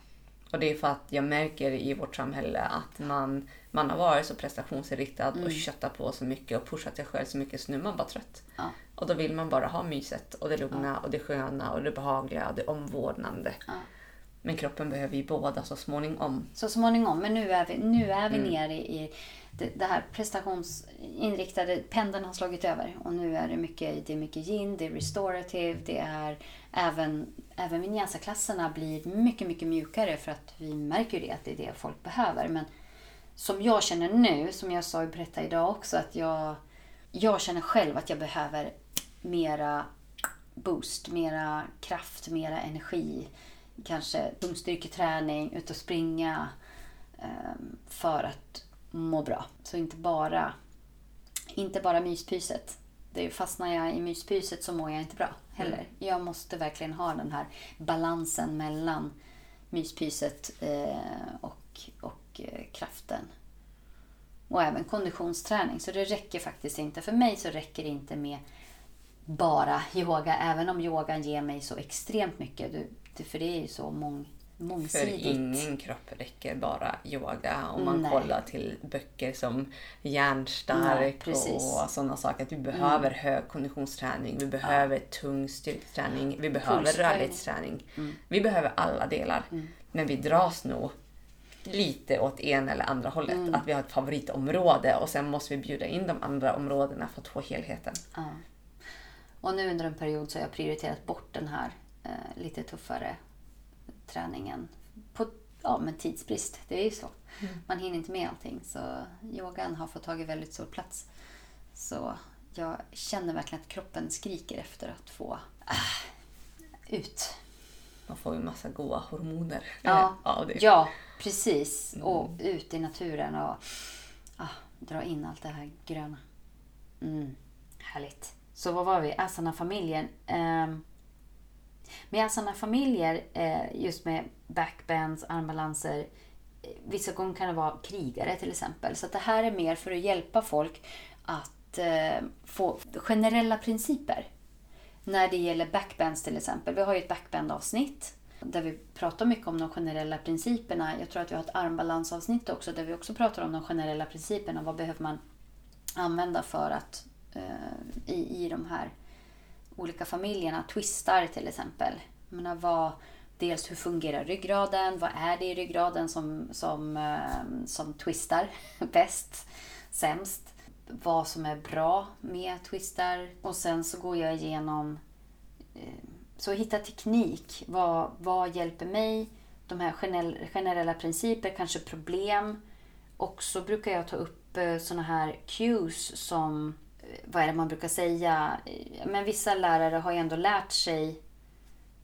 Speaker 2: Och det är för att jag märker i vårt samhälle att man, man har varit så prestationsinriktad
Speaker 1: Mm.
Speaker 2: och köttat på så mycket och pushat sig själv så mycket så nu är man bara trött.
Speaker 1: Ja.
Speaker 2: Och då vill man bara ha myset och det lugna och det sköna och det behagliga och det omvårdnande.
Speaker 1: Ja.
Speaker 2: Men kroppen behöver ju båda så småningom.
Speaker 1: Så småningom, men nu är vi, nu är vi
Speaker 2: Mm.
Speaker 1: nere i det, det här prestationsinriktade, pendeln har slagit över. Och nu är det mycket, det är mycket yin, det är restorative, det är även, även vinyasa-klasserna blir mycket, mycket mjukare för att vi märker ju det, att det är det folk behöver. Men som jag känner nu, som jag sa i Berätta idag också, att jag, jag känner själv att jag behöver mera boost, mera kraft, mera energi. Kanske tungstyrketräning, ut och springa ehm, för att må bra. Så inte bara, inte bara myspyset. Det fastnar jag i myspyset så mår jag inte bra heller.
Speaker 2: Mm.
Speaker 1: Jag måste verkligen ha den här balansen mellan myspyset eh, och, och eh, kraften. Och även konditionsträning. Så det räcker faktiskt inte. För mig så räcker det inte med bara yoga. Även om yogan ger mig så extremt mycket. Du- det- För det är ju så mång,
Speaker 2: För
Speaker 1: mångsidigt.
Speaker 2: ingen kropp räcker bara yoga. Om man
Speaker 1: Nej.
Speaker 2: kollar till böcker som Hjärnstark
Speaker 1: precis.
Speaker 2: och sådana saker. Att vi behöver hög konditionsträning, vi behöver tung styrketräning, vi behöver rörlighetsträning.
Speaker 1: Mm.
Speaker 2: Vi behöver alla delar. Men vi dras nog lite åt ena eller andra hållet.
Speaker 1: Mm.
Speaker 2: Att vi har ett favoritområde och sen måste vi bjuda in de andra områdena för att få helheten.
Speaker 1: Ja. Och nu under en period så har jag prioriterat bort den här eh, lite tuffare träningen. På ja, men tidsbrist, det är ju så. Man hinner inte med allting. Så yogan har fått tagit väldigt stor plats. Så jag känner verkligen att kroppen skriker efter att få ah, ut.
Speaker 2: Man får ju massa goda hormoner.
Speaker 1: Ja,
Speaker 2: ja,
Speaker 1: ja precis. Och ut i naturen och ah, dra in allt det här gröna. Mm, härligt. Så vad var vi? Asana-familjen. Um, men jag har sådana familjer eh, just med backbands, armbalanser. Vissa gånger kan det vara krigare till exempel. Så att det här är mer för att hjälpa folk att eh, få generella principer när det gäller backbands till exempel. Vi har ju ett backbandavsnitt där vi pratar mycket om de generella principerna. Jag tror att vi har ett armbalansavsnitt också där vi också pratar om de generella principerna. Vad behöver man använda för att eh, i, i de här olika familjerna, twistar till exempel. Jag menar, vad, dels hur fungerar ryggraden? Vad är det i ryggraden som, som, eh, som twistar bäst, sämst? Vad som är bra med twistar. Och sen så går jag igenom eh, så hitta teknik. Vad, vad hjälper mig? De här generella principer, kanske problem. Och så brukar jag ta upp eh, såna här cues som, vad är det man brukar säga? Men vissa lärare har ju ändå lärt sig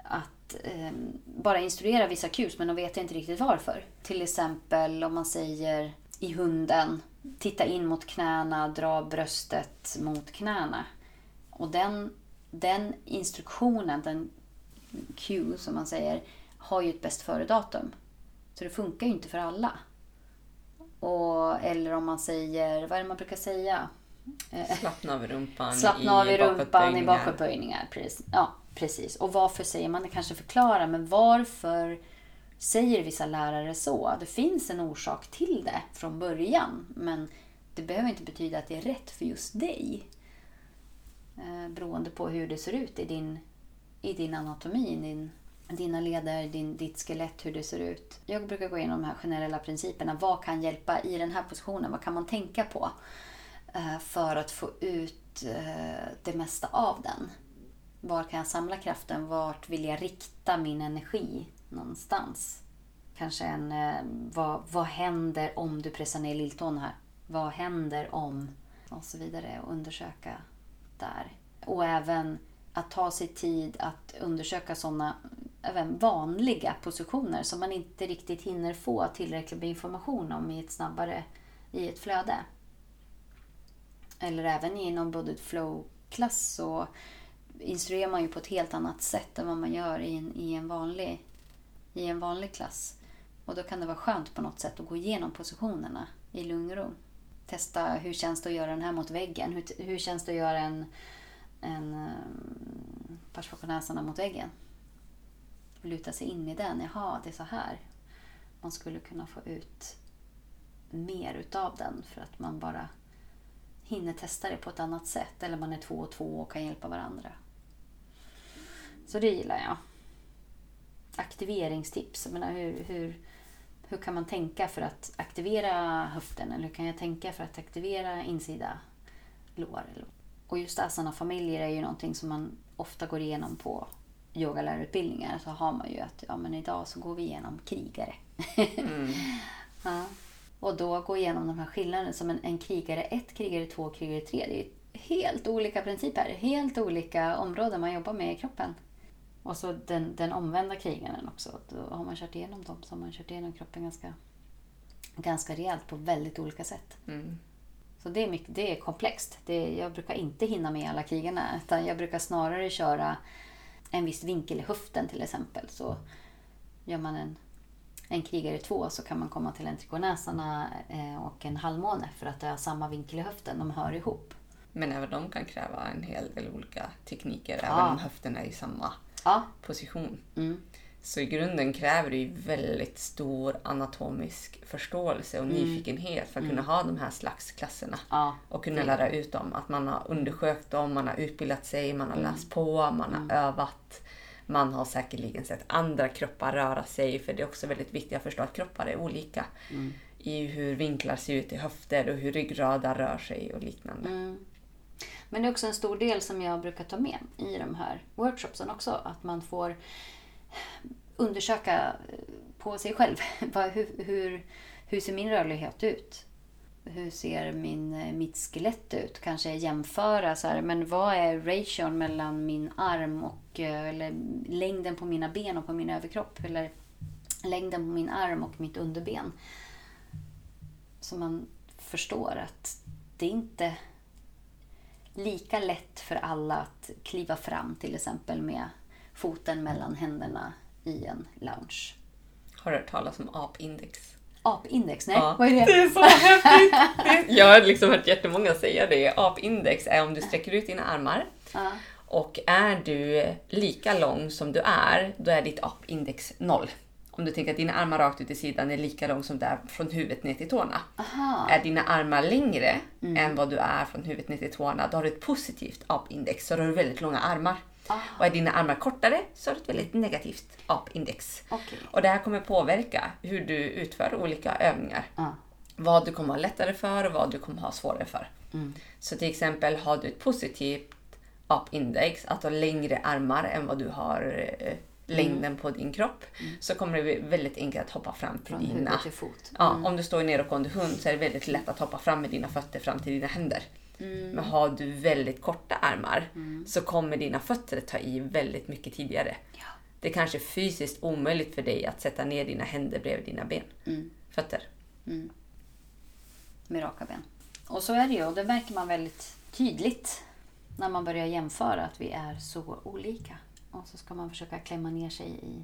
Speaker 1: att eh, bara instruera vissa cues men de vet inte riktigt varför. Till exempel om man säger i hunden, titta in mot knäna, dra bröstet mot knäna. Och den, den instruktionen, den cue som man säger, har ju ett bäst före-datum. Så det funkar ju inte för alla. Och, eller om man säger, vad är det man brukar säga? Eh,
Speaker 2: Slappna av rumpan
Speaker 1: Slappna av i rumpan i
Speaker 2: bakåtböjningar.
Speaker 1: bakåtböjningar. Precis. Ja, precis. Och varför säger man det? Kanske förklara, men varför säger vissa lärare så? Det finns en orsak till det från början, men det behöver inte betyda att det är rätt för just dig. Eh, beroende på hur det ser ut i din, i din anatomi, din, dina leder, din, ditt skelett, hur det ser ut. Jag brukar gå igenom de här generella principerna. Vad kan hjälpa i den här positionen? Vad kan man tänka på? Eh, för att få ut eh, det mesta av den. Var kan jag samla kraften? Vart vill jag rikta min energi någonstans? Kanske en, eh, vad, vad händer om du pressar ner lilltån här? Vad händer om och så vidare och undersöka där. Och även att ta sig tid att undersöka sådana även vanliga positioner som man inte riktigt hinner få tillräckligt med information om i ett snabbare i ett flöde. Eller även inom Bodied Flow-klass så instruerar man ju på ett helt annat sätt än vad man gör i en, i en, vanlig, i en vanlig klass. Och då kan det vara skönt på något sätt att gå igenom positionerna i lugn och ro. Testa hur känns det att göra den här mot väggen? Hur, hur känns det att göra en, en eh, um, näsorna mot väggen? Luta sig in i den. Jaha, det är så här. Man skulle kunna få ut mer utav den för att man bara hinner testa det på ett annat sätt. Eller man är två och två och kan hjälpa varandra. Så det gillar jag. Aktiveringstips. Jag menar, hur, hur, hur kan man tänka för att aktivera höften? Eller hur kan jag tänka för att aktivera insida lår? Och just asana-familjer är ju någonting som man ofta går igenom på yogalärarutbildningar. Så har man ju att ja, men idag så går vi igenom krigare. Mm. ja. Och då gå igenom de här skillnaderna som en, en krigare 1, krigare 2, krigare 3. Det är helt olika principer, helt olika områden man jobbar med i kroppen. Och så den, den omvända krigaren också. Då har man kört igenom dem så har man kört igenom kroppen ganska, ganska rejält på väldigt olika sätt. Mm. Så det är, mycket, det är komplext. Det, jag brukar inte hinna med alla krigarna. Utan jag brukar snarare köra en viss vinkel i höften till exempel. Så gör man en, en krigare två så kan man komma till en trikonäsarna eh, och en halvmåne för att det har samma vinkel i höften. De hör ihop.
Speaker 2: Men även de kan kräva en hel del olika tekniker, ja. även om höften är i samma ja. position. Mm. Så i grunden kräver det ju väldigt stor anatomisk förståelse och mm. nyfikenhet för att mm. kunna ha de här slags klasserna. Ja. Och kunna lära ut dem. Att man har undersökt dem, man har utbildat sig, man har mm. läst på, man har mm. övat. Man har säkerligen sett andra kroppar röra sig, för det är också väldigt viktigt att förstå att kroppar är olika. Mm. I hur vinklar ser ut i höfter och hur ryggradar rör sig och liknande. Mm.
Speaker 1: Men det är också en stor del som jag brukar ta med i de här workshopsen också. Att man får undersöka på sig själv. hur, hur, hur ser min rörlighet ut? Hur ser min, eh, mitt skelett ut? Kanske jämföra så här, men vad är ration mellan min arm och eh, eller längden på mina ben och på min överkropp? Eller längden på min arm och mitt underben. Så man förstår att det är inte lika lätt för alla att kliva fram till exempel med foten mellan händerna i en lounge.
Speaker 2: Har du hört talas om apindex?
Speaker 1: Apindex? Nej, ja. vad är det?
Speaker 2: Det är så häftigt! Jag har liksom hört jättemånga säga det. Apindex är om du sträcker ut dina armar ja. och är du lika lång som du är, då är ditt apindex noll. Om du tänker att dina armar rakt ut i sidan är lika lång som det är från huvudet ner till tårna. Aha. Är dina armar längre mm. än vad du är från huvudet ner till tårna, då har du ett positivt apindex. Så då har du väldigt långa armar. Aha. Och är dina armar kortare så har du ett väldigt negativt apindex. Okay. Och det här kommer påverka hur du utför olika övningar. Ah. Vad du kommer ha lättare för och vad du kommer ha svårare för. Mm. Så till exempel har du ett positivt apindex, att ha längre armar än vad du har eh, längden mm. på din kropp mm. så kommer det bli väldigt enkelt att hoppa fram till
Speaker 1: Från
Speaker 2: dina...
Speaker 1: till fot.
Speaker 2: Ja, mm. om du står i nedåtgående hund så är det väldigt lätt att hoppa fram med dina fötter fram till dina händer. Mm. Men har du väldigt korta armar mm. så kommer dina fötter ta i väldigt mycket tidigare. Ja. Det är kanske fysiskt omöjligt för dig att sätta ner dina händer bredvid dina ben. Mm. Fötter.
Speaker 1: Med raka ben. Och så är det ju och det märker man väldigt tydligt när man börjar jämföra att vi är så olika. Och så ska man försöka klämma ner sig i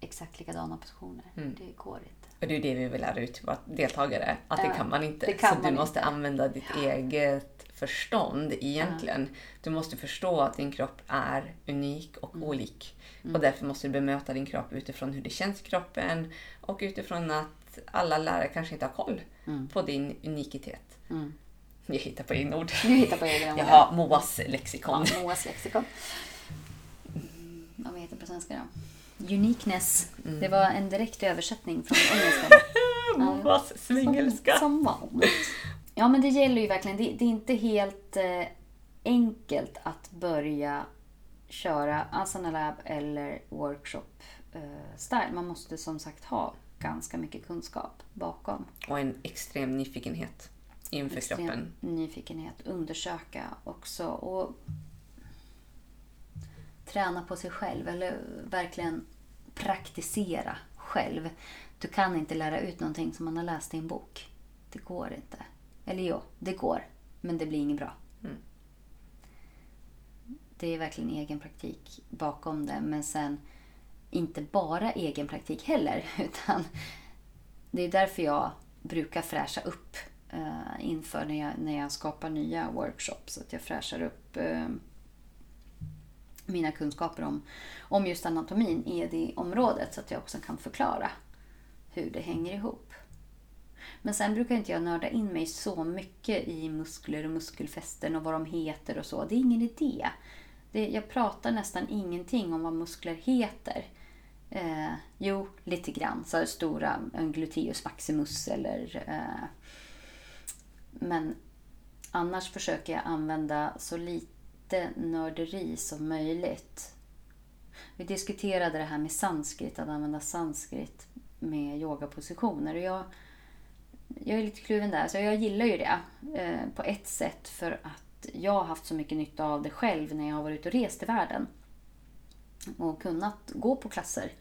Speaker 1: exakt likadana positioner. Mm. Det går inte.
Speaker 2: Och det är det vi vill lära ut till våra deltagare. Att det kan man inte. Kan så man du måste inte. använda ditt eget förstånd egentligen. Ja. Du måste förstå att din kropp är unik och mm. olik. Mm. Och därför måste du bemöta din kropp utifrån hur det känns i kroppen och utifrån att alla lärare kanske inte har koll mm. på din unikitet. Mm. Jag hittar på egna ord.
Speaker 1: Du hittar på egna ord.
Speaker 2: Jag har Moas lexikon.
Speaker 1: Ja, Moas lexikon vad heter på svenska då? Uniqueness. Mm. Det var en direkt översättning från engelskan.
Speaker 2: Moas svengelska.
Speaker 1: Som, som Ja, men det gäller ju verkligen. Det, det är inte helt eh, enkelt att börja köra Asana Lab eller workshop eh. Man måste som sagt ha ganska mycket kunskap bakom.
Speaker 2: Och en extrem nyfikenhet. Inför
Speaker 1: extrem
Speaker 2: kroppen.
Speaker 1: nyfikenhet. Undersöka också och träna på sig själv. Eller verkligen praktisera själv. Du kan inte lära ut någonting som man har läst i en bok. Det går inte. Eller jo, det går. Men det blir inget bra.
Speaker 2: Mm.
Speaker 1: Det är verkligen egen praktik bakom det. Men sen inte bara egen praktik heller. Utan det är därför jag brukar fräscha upp eh, inför när jag, när jag skapar nya workshops. Att jag fräschar upp eh, mina kunskaper om, om just anatomin i det området så att jag också kan förklara hur det hänger ihop. Men sen brukar inte jag nörda in mig så mycket i muskler och muskelfästen och vad de heter och så. Det är ingen idé. Det, jag pratar nästan ingenting om vad muskler heter. Eh, jo, lite grann. Så stora, en gluteus maximus eller... Eh, men annars försöker jag använda så lite lite nörderi som möjligt. Vi diskuterade det här med sanskrit, att använda sanskrit med yogapositioner. Och jag, jag är lite kluven där. Så jag gillar ju det eh, på ett sätt för att jag har haft så mycket nytta av det själv när jag har varit ute och rest i världen. Och kunnat gå på klasser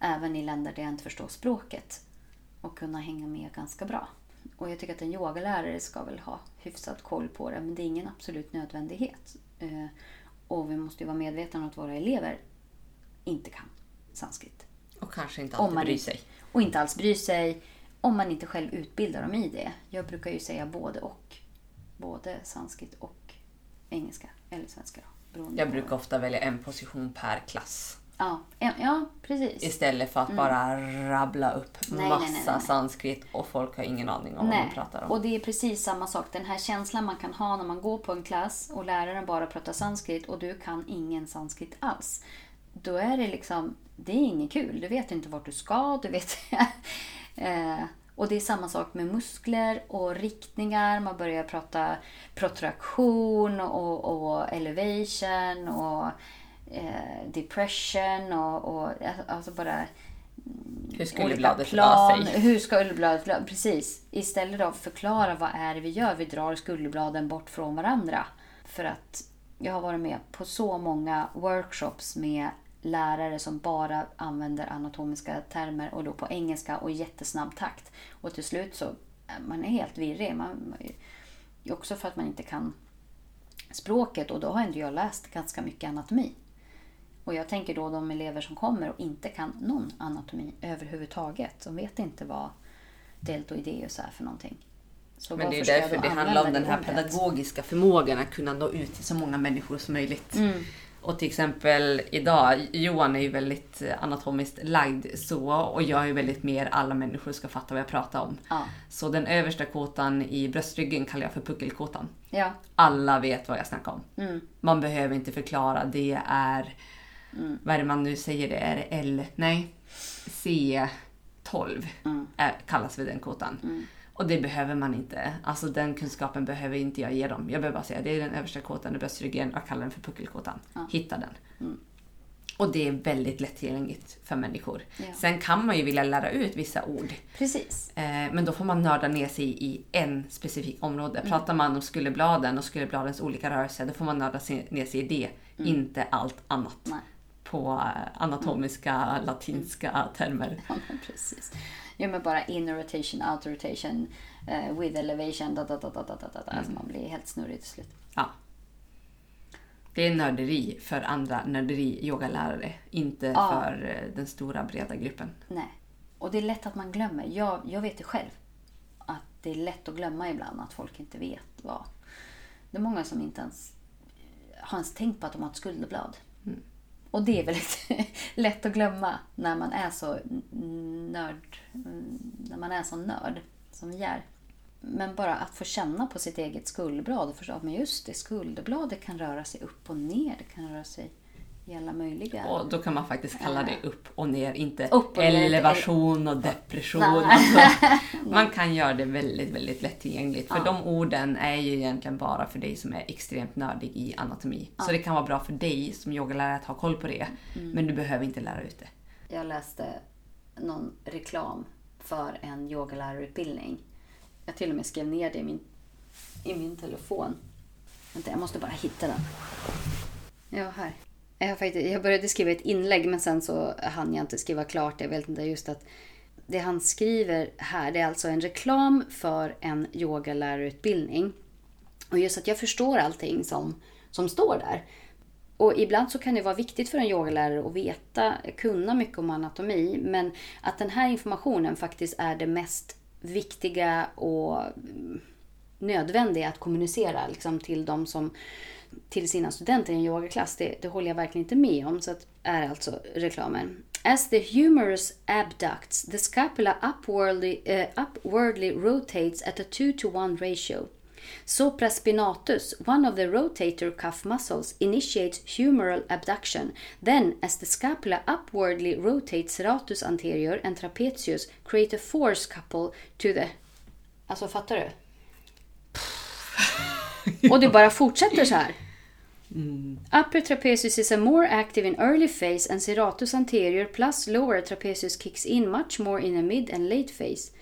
Speaker 1: även i länder där jag inte förstår språket. Och kunna hänga med ganska bra. Och jag tycker att en yogalärare ska väl ha hyfsat koll på det, men det är ingen absolut nödvändighet. Eh, och vi måste ju vara medvetna om att våra elever inte kan sanskrit.
Speaker 2: Och kanske inte alltid bryr sig.
Speaker 1: Och inte alls bryr sig om man inte själv utbildar dem i det. Jag brukar ju säga både och. Både sanskrit och engelska. Eller svenska då.
Speaker 2: Jag
Speaker 1: på-
Speaker 2: brukar ofta välja en position per klass.
Speaker 1: Ja, ja, precis.
Speaker 2: Istället för att bara rabbla upp
Speaker 1: Mm. Nej,
Speaker 2: massa
Speaker 1: nej, nej,
Speaker 2: sanskrit och folk har ingen aning om vad de pratar om.
Speaker 1: och det är precis samma sak. Den här känslan man kan ha när man går på en klass och läraren bara pratar sanskrit och du kan ingen sanskrit alls. Då är det liksom, det är inget kul. Du vet inte vart du ska, du vet... eh, och det är samma sak med muskler och riktningar. Man börjar prata protraktion och, och elevation och eh, depression och, och alltså bara
Speaker 2: Hur skulle dra
Speaker 1: plan.
Speaker 2: sig?
Speaker 1: Hur ska skulderbladet dra- Precis. Istället då förklara vad är det vi gör. Vi drar skulderbladen bort från varandra. För att jag har varit med på så många workshops med lärare som bara använder anatomiska termer och då på engelska och jättesnabb takt. Och till slut så är man är helt virrig. Man, också för att man inte kan språket och då har ändå jag läst ganska mycket anatomi. Och jag tänker då de elever som kommer och inte kan någon anatomi överhuvudtaget. De vet inte vad deltoideus är för någonting. Så
Speaker 2: Men det är därför det handlar om den här
Speaker 1: ordet?
Speaker 2: pedagogiska förmågan att kunna nå ut till så många människor som möjligt.
Speaker 1: Mm.
Speaker 2: Och till exempel idag, Johan är ju väldigt eh, anatomiskt lagd så och jag är väldigt mer alla människor ska fatta vad jag pratar om.
Speaker 1: Ja.
Speaker 2: Så den översta kotan i bröstryggen kallar jag för puckelkotan.
Speaker 1: Ja.
Speaker 2: Alla vet vad jag snackar om.
Speaker 1: Mm.
Speaker 2: Man behöver inte förklara. Det är, vad är det man nu säger det? Är det L? Nej. C12
Speaker 1: Mm.
Speaker 2: är, kallas för den kotan. Och det behöver man inte. Alltså den kunskapen behöver inte jag ge dem. Jag behöver bara säga det är den översta kotan i bröstryggen. Jag kallar den för puckelkotan. Hitta den.
Speaker 1: Mm.
Speaker 2: Och det är väldigt lättillgängligt för människor.
Speaker 1: Ja.
Speaker 2: Sen kan man ju vilja lära ut vissa ord.
Speaker 1: Precis.
Speaker 2: Eh, Men då får man nörda ner sig i en specifik område.
Speaker 1: Mm.
Speaker 2: Pratar man om skulderbladen och skulderbladens olika rörelser, då får man nörda ner sig i det. Inte allt annat.
Speaker 1: Nej.
Speaker 2: På eh, anatomiska, latinska termer.
Speaker 1: Ja, precis. Ja, men bara in rotation, out rotation, eh, with elevation, da, da, da, da, da, da, da. Alltså man blir helt snurrig till slut.
Speaker 2: Ja. Det är nörderi för andra nörderi-yogalärare. Inte
Speaker 1: Ja.
Speaker 2: för eh, den stora breda gruppen.
Speaker 1: Nej. Och det är lätt att man glömmer. Jag, jag vet det själv. Att det är lätt att glömma ibland att folk inte vet vad. Det är många som inte ens har ens tänkt på att de har ett skulderblad. Och det är väldigt lätt att glömma när man är så nörd. När man är så nörd som vi är. Men bara att få känna på sitt eget skulderblad och förstå att just det, skulderbladet kan röra sig upp och ner. Det kan röra sig i alla möjliga...
Speaker 2: Och då kan man faktiskt kalla det upp och ner, inte
Speaker 1: Upp och
Speaker 2: elevation och depression. Alltså, man kan göra det väldigt, väldigt lättillgängligt. För
Speaker 1: Ja.
Speaker 2: de orden är ju egentligen bara för dig som är extremt nördig i anatomi. Så det kan vara bra för dig som yogalärare att ha koll på det.
Speaker 1: Mm.
Speaker 2: Men du behöver inte lära ut det.
Speaker 1: Jag läste någon reklam för en yogalärarutbildning. Jag till och med skrev ner det i min i min telefon. Vänta, jag måste bara hitta den. Ja, här. Jag, har faktiskt, jag började skriva ett inlägg men sen så hann jag inte skriva klart. Jag vet inte just att det han skriver här det är alltså en reklam för en yogalärarutbildning. Och just att jag förstår allting som, som står där. Och ibland så kan det vara viktigt för en yogalärare att veta, kunna mycket om anatomi. Men att den här informationen faktiskt är det mest viktiga och nödvändiga att kommunicera liksom, till de som till sina studenter i en yogaklass, det, det håller jag verkligen inte med om. Så att, är alltså reklamen. As the humerus abducts, the scapula upwardly, uh, upwardly rotates at a 2 to 1 ratio. Supraspinatus, one of the rotator cuff muscles, initiates humeral abduction. Then, as the scapula upwardly rotates serratus anterior and trapezius, create a force couple to the... Alltså, fattar du? Och det bara fortsätter så här. Mm. Upper trapezius is a more active in early phase and serratus anterior plus lower trapezius kicks in much more in a mid and late phase.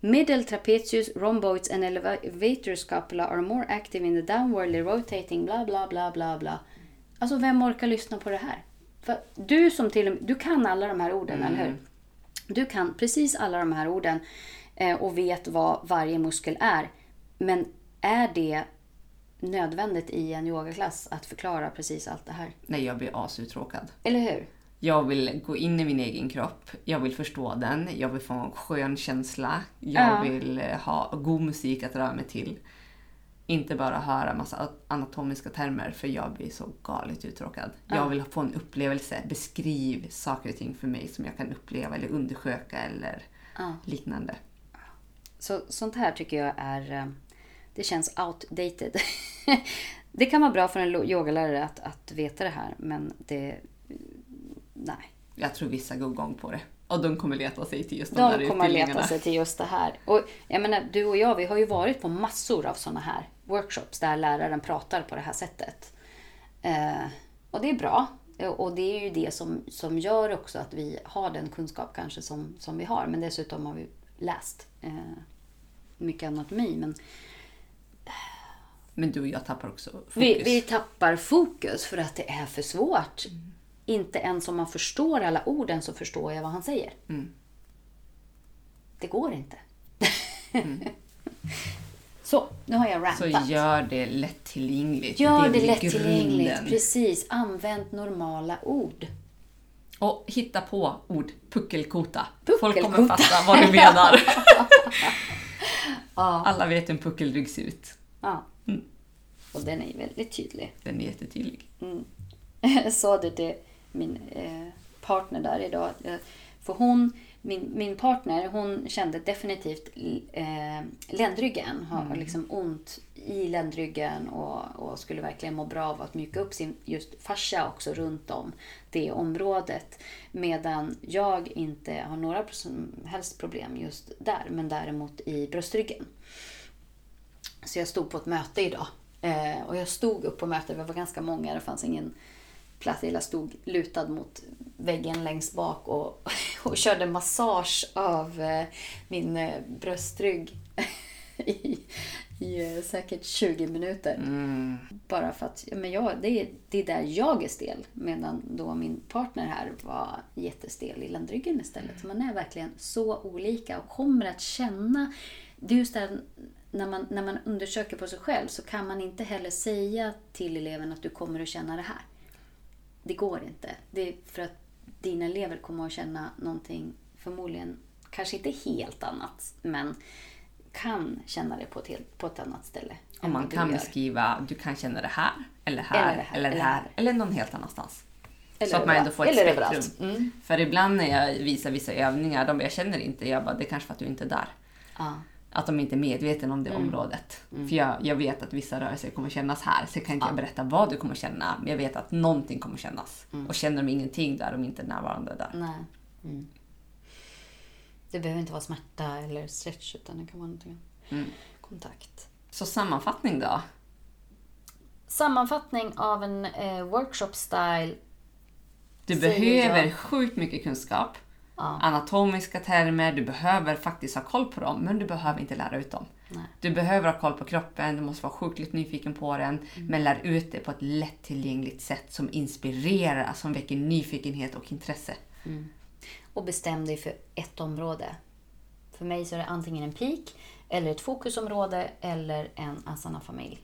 Speaker 1: Middle trapezius, rhomboids and elevator scapula are more active in the downwardly rotating bla bla bla bla bla. Alltså vem orkar lyssna på det här? För du som till och med, du kan alla de här orden, mm. eller hur? Du kan precis alla de här orden eh, och vet vad varje muskel är. Men är det nödvändigt i en yogaklass att förklara precis allt det här.
Speaker 2: Nej, jag blir asuttråkad.
Speaker 1: Eller hur?
Speaker 2: Jag vill gå in i min egen kropp. Jag vill förstå den. Jag vill få en skön känsla. Jag ja. vill ha god musik att röra mig till. Inte bara höra massa anatomiska termer för jag blir så galet uttråkad. Ja. Jag vill få en upplevelse. Beskriv saker och ting för mig som jag kan uppleva eller undersöka eller ja. liknande.
Speaker 1: Så, sånt här tycker jag är eh, det känns outdated. det kan vara bra för en yogalärare att, att veta det här, men det... Nej.
Speaker 2: Jag tror vissa går igång på det. Och de kommer leta sig till just de,
Speaker 1: de där kommer leta sig till just det här. Och jag menar, du och jag, vi har ju varit på massor av sådana här workshops där läraren pratar på det här sättet. Eh, och det är bra. Och det är ju det som, som gör också att vi har den kunskap kanske som, som vi har. Men dessutom har vi läst eh, mycket anatomi. Men
Speaker 2: men du och jag tappar också fokus.
Speaker 1: Vi, vi tappar fokus för att det är för svårt. Mm. Inte ens om man förstår alla orden så förstår jag vad han säger. Mm. Det går inte. Mm. så, nu har jag rantat.
Speaker 2: Så gör det lättillgängligt.
Speaker 1: Gör det, det lättillgängligt. Precis. Använd normala ord.
Speaker 2: Och hitta på ord. Puckelkota. Puckelkota. Folk kommer fatta vad du menar. Alla vet hur en puckelrygg ser ut.
Speaker 1: Ja. Och den är väldigt tydlig.
Speaker 2: Den är jättetydlig. Mm.
Speaker 1: Jag sa det till min eh, partner där idag. Eh, för hon, min, min partner, hon kände definitivt eh, ländryggen. Har mm. liksom ont i ländryggen och, och, skulle verkligen må bra av att mjuka upp sin just fascia också runt om det området. Medan jag inte har några som helst problem just där, men däremot i bröstryggen. Så jag stod på ett möte idag. Eh, och jag stod upp på mötet, vi var ganska många, det fanns ingen plats. Jag stod lutad mot väggen längst bak och, och körde massage av eh, min eh, bröstrygg i, i eh, säkert 20 minuter. Mm. Bara för att men jag, det, är, det är där jag är stel. Medan då min partner här var jättestel i ländryggen istället. Så man är verkligen så olika och kommer att känna... Det är just det när man, när man undersöker på sig själv så kan man inte heller säga till eleven att du kommer att känna det här. Det går inte. Det är för att dina elever kommer att känna någonting förmodligen, kanske inte helt annat, men kan känna det på ett, helt, på ett annat ställe.
Speaker 2: Och man kan beskriva, du kan känna det här, eller här, eller, här, eller, eller här, eller någon helt annanstans. Eller så att man ändå får ett spektrum. Mm. För ibland när jag visar vissa övningar, de jag känner inte, jag bara, det är kanske för att du inte är där. Ah att de inte är medvetna om det mm. området. Mm. För jag, jag vet att vissa rörelser kommer kännas här, så jag kan inte ja. berätta vad du kommer känna. Men jag vet att någonting kommer kännas. Mm. Och känner de ingenting där, de inte närvarande där.
Speaker 1: Nej. Mm. Det behöver inte vara smärta eller stretch, utan det kan vara någonting. Mm. Kontakt.
Speaker 2: Så sammanfattning då?
Speaker 1: Sammanfattning av en eh, workshop style.
Speaker 2: Du behöver jag. sjukt mycket kunskap. Ja. Anatomiska termer, du behöver faktiskt ha koll på dem, men du behöver inte lära ut dem.
Speaker 1: Nej.
Speaker 2: Du behöver ha koll på kroppen, du måste vara sjukligt nyfiken på den,
Speaker 1: Mm.
Speaker 2: men lär ut det på ett lättillgängligt sätt som inspirerar, som väcker nyfikenhet och intresse.
Speaker 1: Och bestäm dig för ett område. För mig så är det antingen en peak, eller ett fokusområde eller en asana-familj.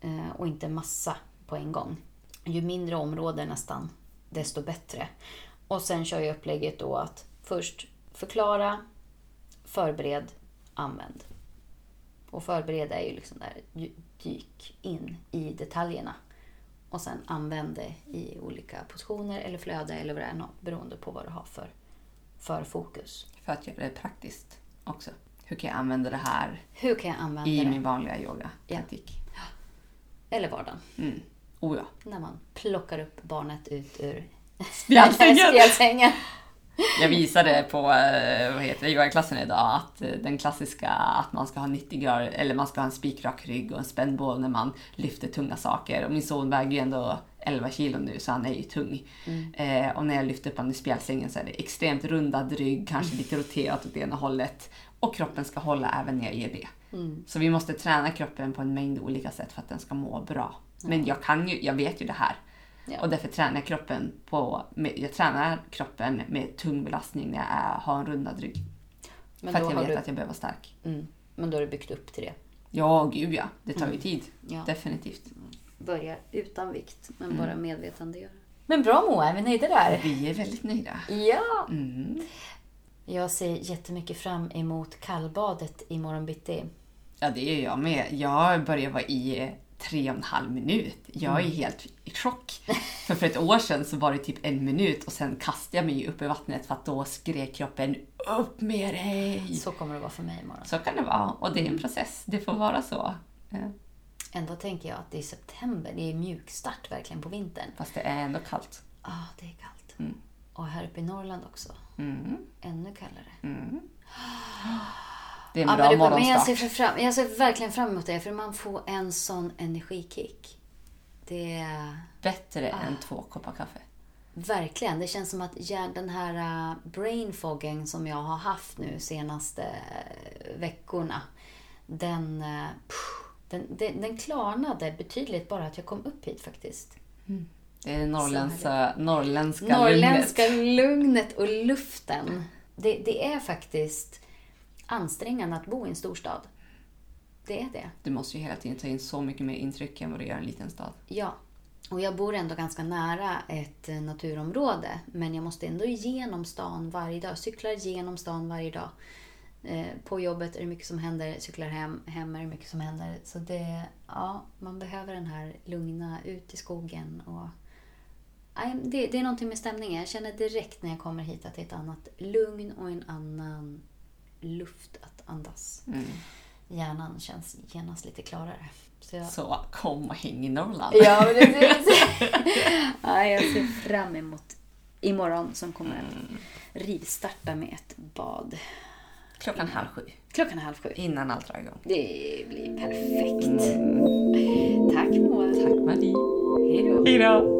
Speaker 1: Eh, och inte massa på en gång. Ju mindre område nästan, desto bättre. Och sen kör jag upplägget då att först förklara, förbered, använd. Och förbereda är ju liksom där, dy- dyk in i detaljerna. Och sen använd det i olika positioner eller flöde eller vad det är, nå- beroende på vad du har för, för fokus.
Speaker 2: För att göra det praktiskt också. Hur kan jag använda det här
Speaker 1: Hur kan jag använda
Speaker 2: i
Speaker 1: det?
Speaker 2: min vanliga yoga-praktik?
Speaker 1: Eller vardagen.
Speaker 2: Mm. Oh ja.
Speaker 1: När man plockar upp barnet ut ur
Speaker 2: Spjälsängen.
Speaker 1: spjälsängen.
Speaker 2: Jag visade på eh, vad heter det, yogaklassen idag att eh, den klassiska att man ska ha 90 grader eller man ska ha en spikrak rygg och en spänd bål när man lyfter tunga saker. Och min son väger ju ändå 11 kilo nu så han är ju tung. Eh, och när jag lyfter upp honom i spjälsängen så är det extremt rundad rygg, kanske lite roterat åt ena hållet. Och kroppen ska hålla även när jag ger det. Så vi måste träna kroppen på en mängd olika sätt för att den ska må bra. Men jag, kan ju, jag vet ju det här.
Speaker 1: Ja.
Speaker 2: Och därför tränar jag kroppen på, jag tränar kroppen med tung belastning när jag är, har en rundad rygg.
Speaker 1: Men
Speaker 2: för att jag vet
Speaker 1: du,
Speaker 2: att jag behöver vara stark.
Speaker 1: mm, men då har du byggt upp till det.
Speaker 2: Ja, gud ja. Det tar ju tid.
Speaker 1: Ja.
Speaker 2: Definitivt.
Speaker 1: Börjar utan vikt, men
Speaker 2: Mm.
Speaker 1: bara medvetandegöra. Men bra Moa, är vi nöjda där?
Speaker 2: Vi är väldigt nöjda.
Speaker 1: Ja!
Speaker 2: Mm.
Speaker 1: Jag ser jättemycket fram emot kallbadet imorgon bitti.
Speaker 2: Ja, det är jag med. Jag börjar vara i tre och en halv minut. Jag är helt i chock. För för ett år sedan så var det typ en minut och sen kastade jag mig upp i vattnet för att då skrek kroppen upp med dig.
Speaker 1: Så kommer det vara för mig imorgon.
Speaker 2: Så kan det vara. Och det är en process. Det får vara så.
Speaker 1: Ändå tänker jag att det är september, det är mjukstart verkligen på vintern.
Speaker 2: Fast det är ändå kallt.
Speaker 1: Ja, ah, det är kallt.
Speaker 2: Mm.
Speaker 1: Och här uppe i Norrland också.
Speaker 2: Mm.
Speaker 1: Ännu kallare.
Speaker 2: Mm. Det är en
Speaker 1: Ja,
Speaker 2: bra
Speaker 1: men, det, men jag,
Speaker 2: morgonstart.
Speaker 1: ser fram, jag ser verkligen fram emot det, för man får en sån energikick. Det är
Speaker 2: Bättre
Speaker 1: Ah.
Speaker 2: än två koppar kaffe.
Speaker 1: verkligen, det känns som att den här uh, brain foggen som jag har haft nu senaste eh, veckorna, den, pff, den, den, den klarnade betydligt bara att jag kom upp hit faktiskt.
Speaker 2: Det är det norrländska, norrländska
Speaker 1: Norrländska
Speaker 2: lugnet.
Speaker 1: lugnet och luften. Det, det är faktiskt ansträngande att bo i en storstad. Det är det.
Speaker 2: Du måste ju hela tiden ta in så mycket mer intryck än vad du gör i en liten stad.
Speaker 1: Ja. Och jag bor ändå ganska nära ett eh, naturområde. Men jag måste ändå igenom stan varje dag. Cyklar genom stan varje dag. Eh, på jobbet är det mycket som händer. Cyklar hem, hem är det mycket som händer. Så det, ja, man behöver den här lugna, ut i skogen. Och, det, det är någonting med stämningen. Jag känner direkt när jag kommer hit att det är ett annat lugn och en annan luft att andas.
Speaker 2: Mm.
Speaker 1: Hjärnan känns genast lite klarare. Så jag,
Speaker 2: Så kom och häng i Norrland.
Speaker 1: Ja, men precis. ja, jag ser fram emot imorgon som kommer att rivstarta med ett bad.
Speaker 2: Klockan halv sju.
Speaker 1: Klockan halv sju.
Speaker 2: Innan allt drar igång.
Speaker 1: Det blir perfekt. Tack Moa.
Speaker 2: Tack Marie. Hej då.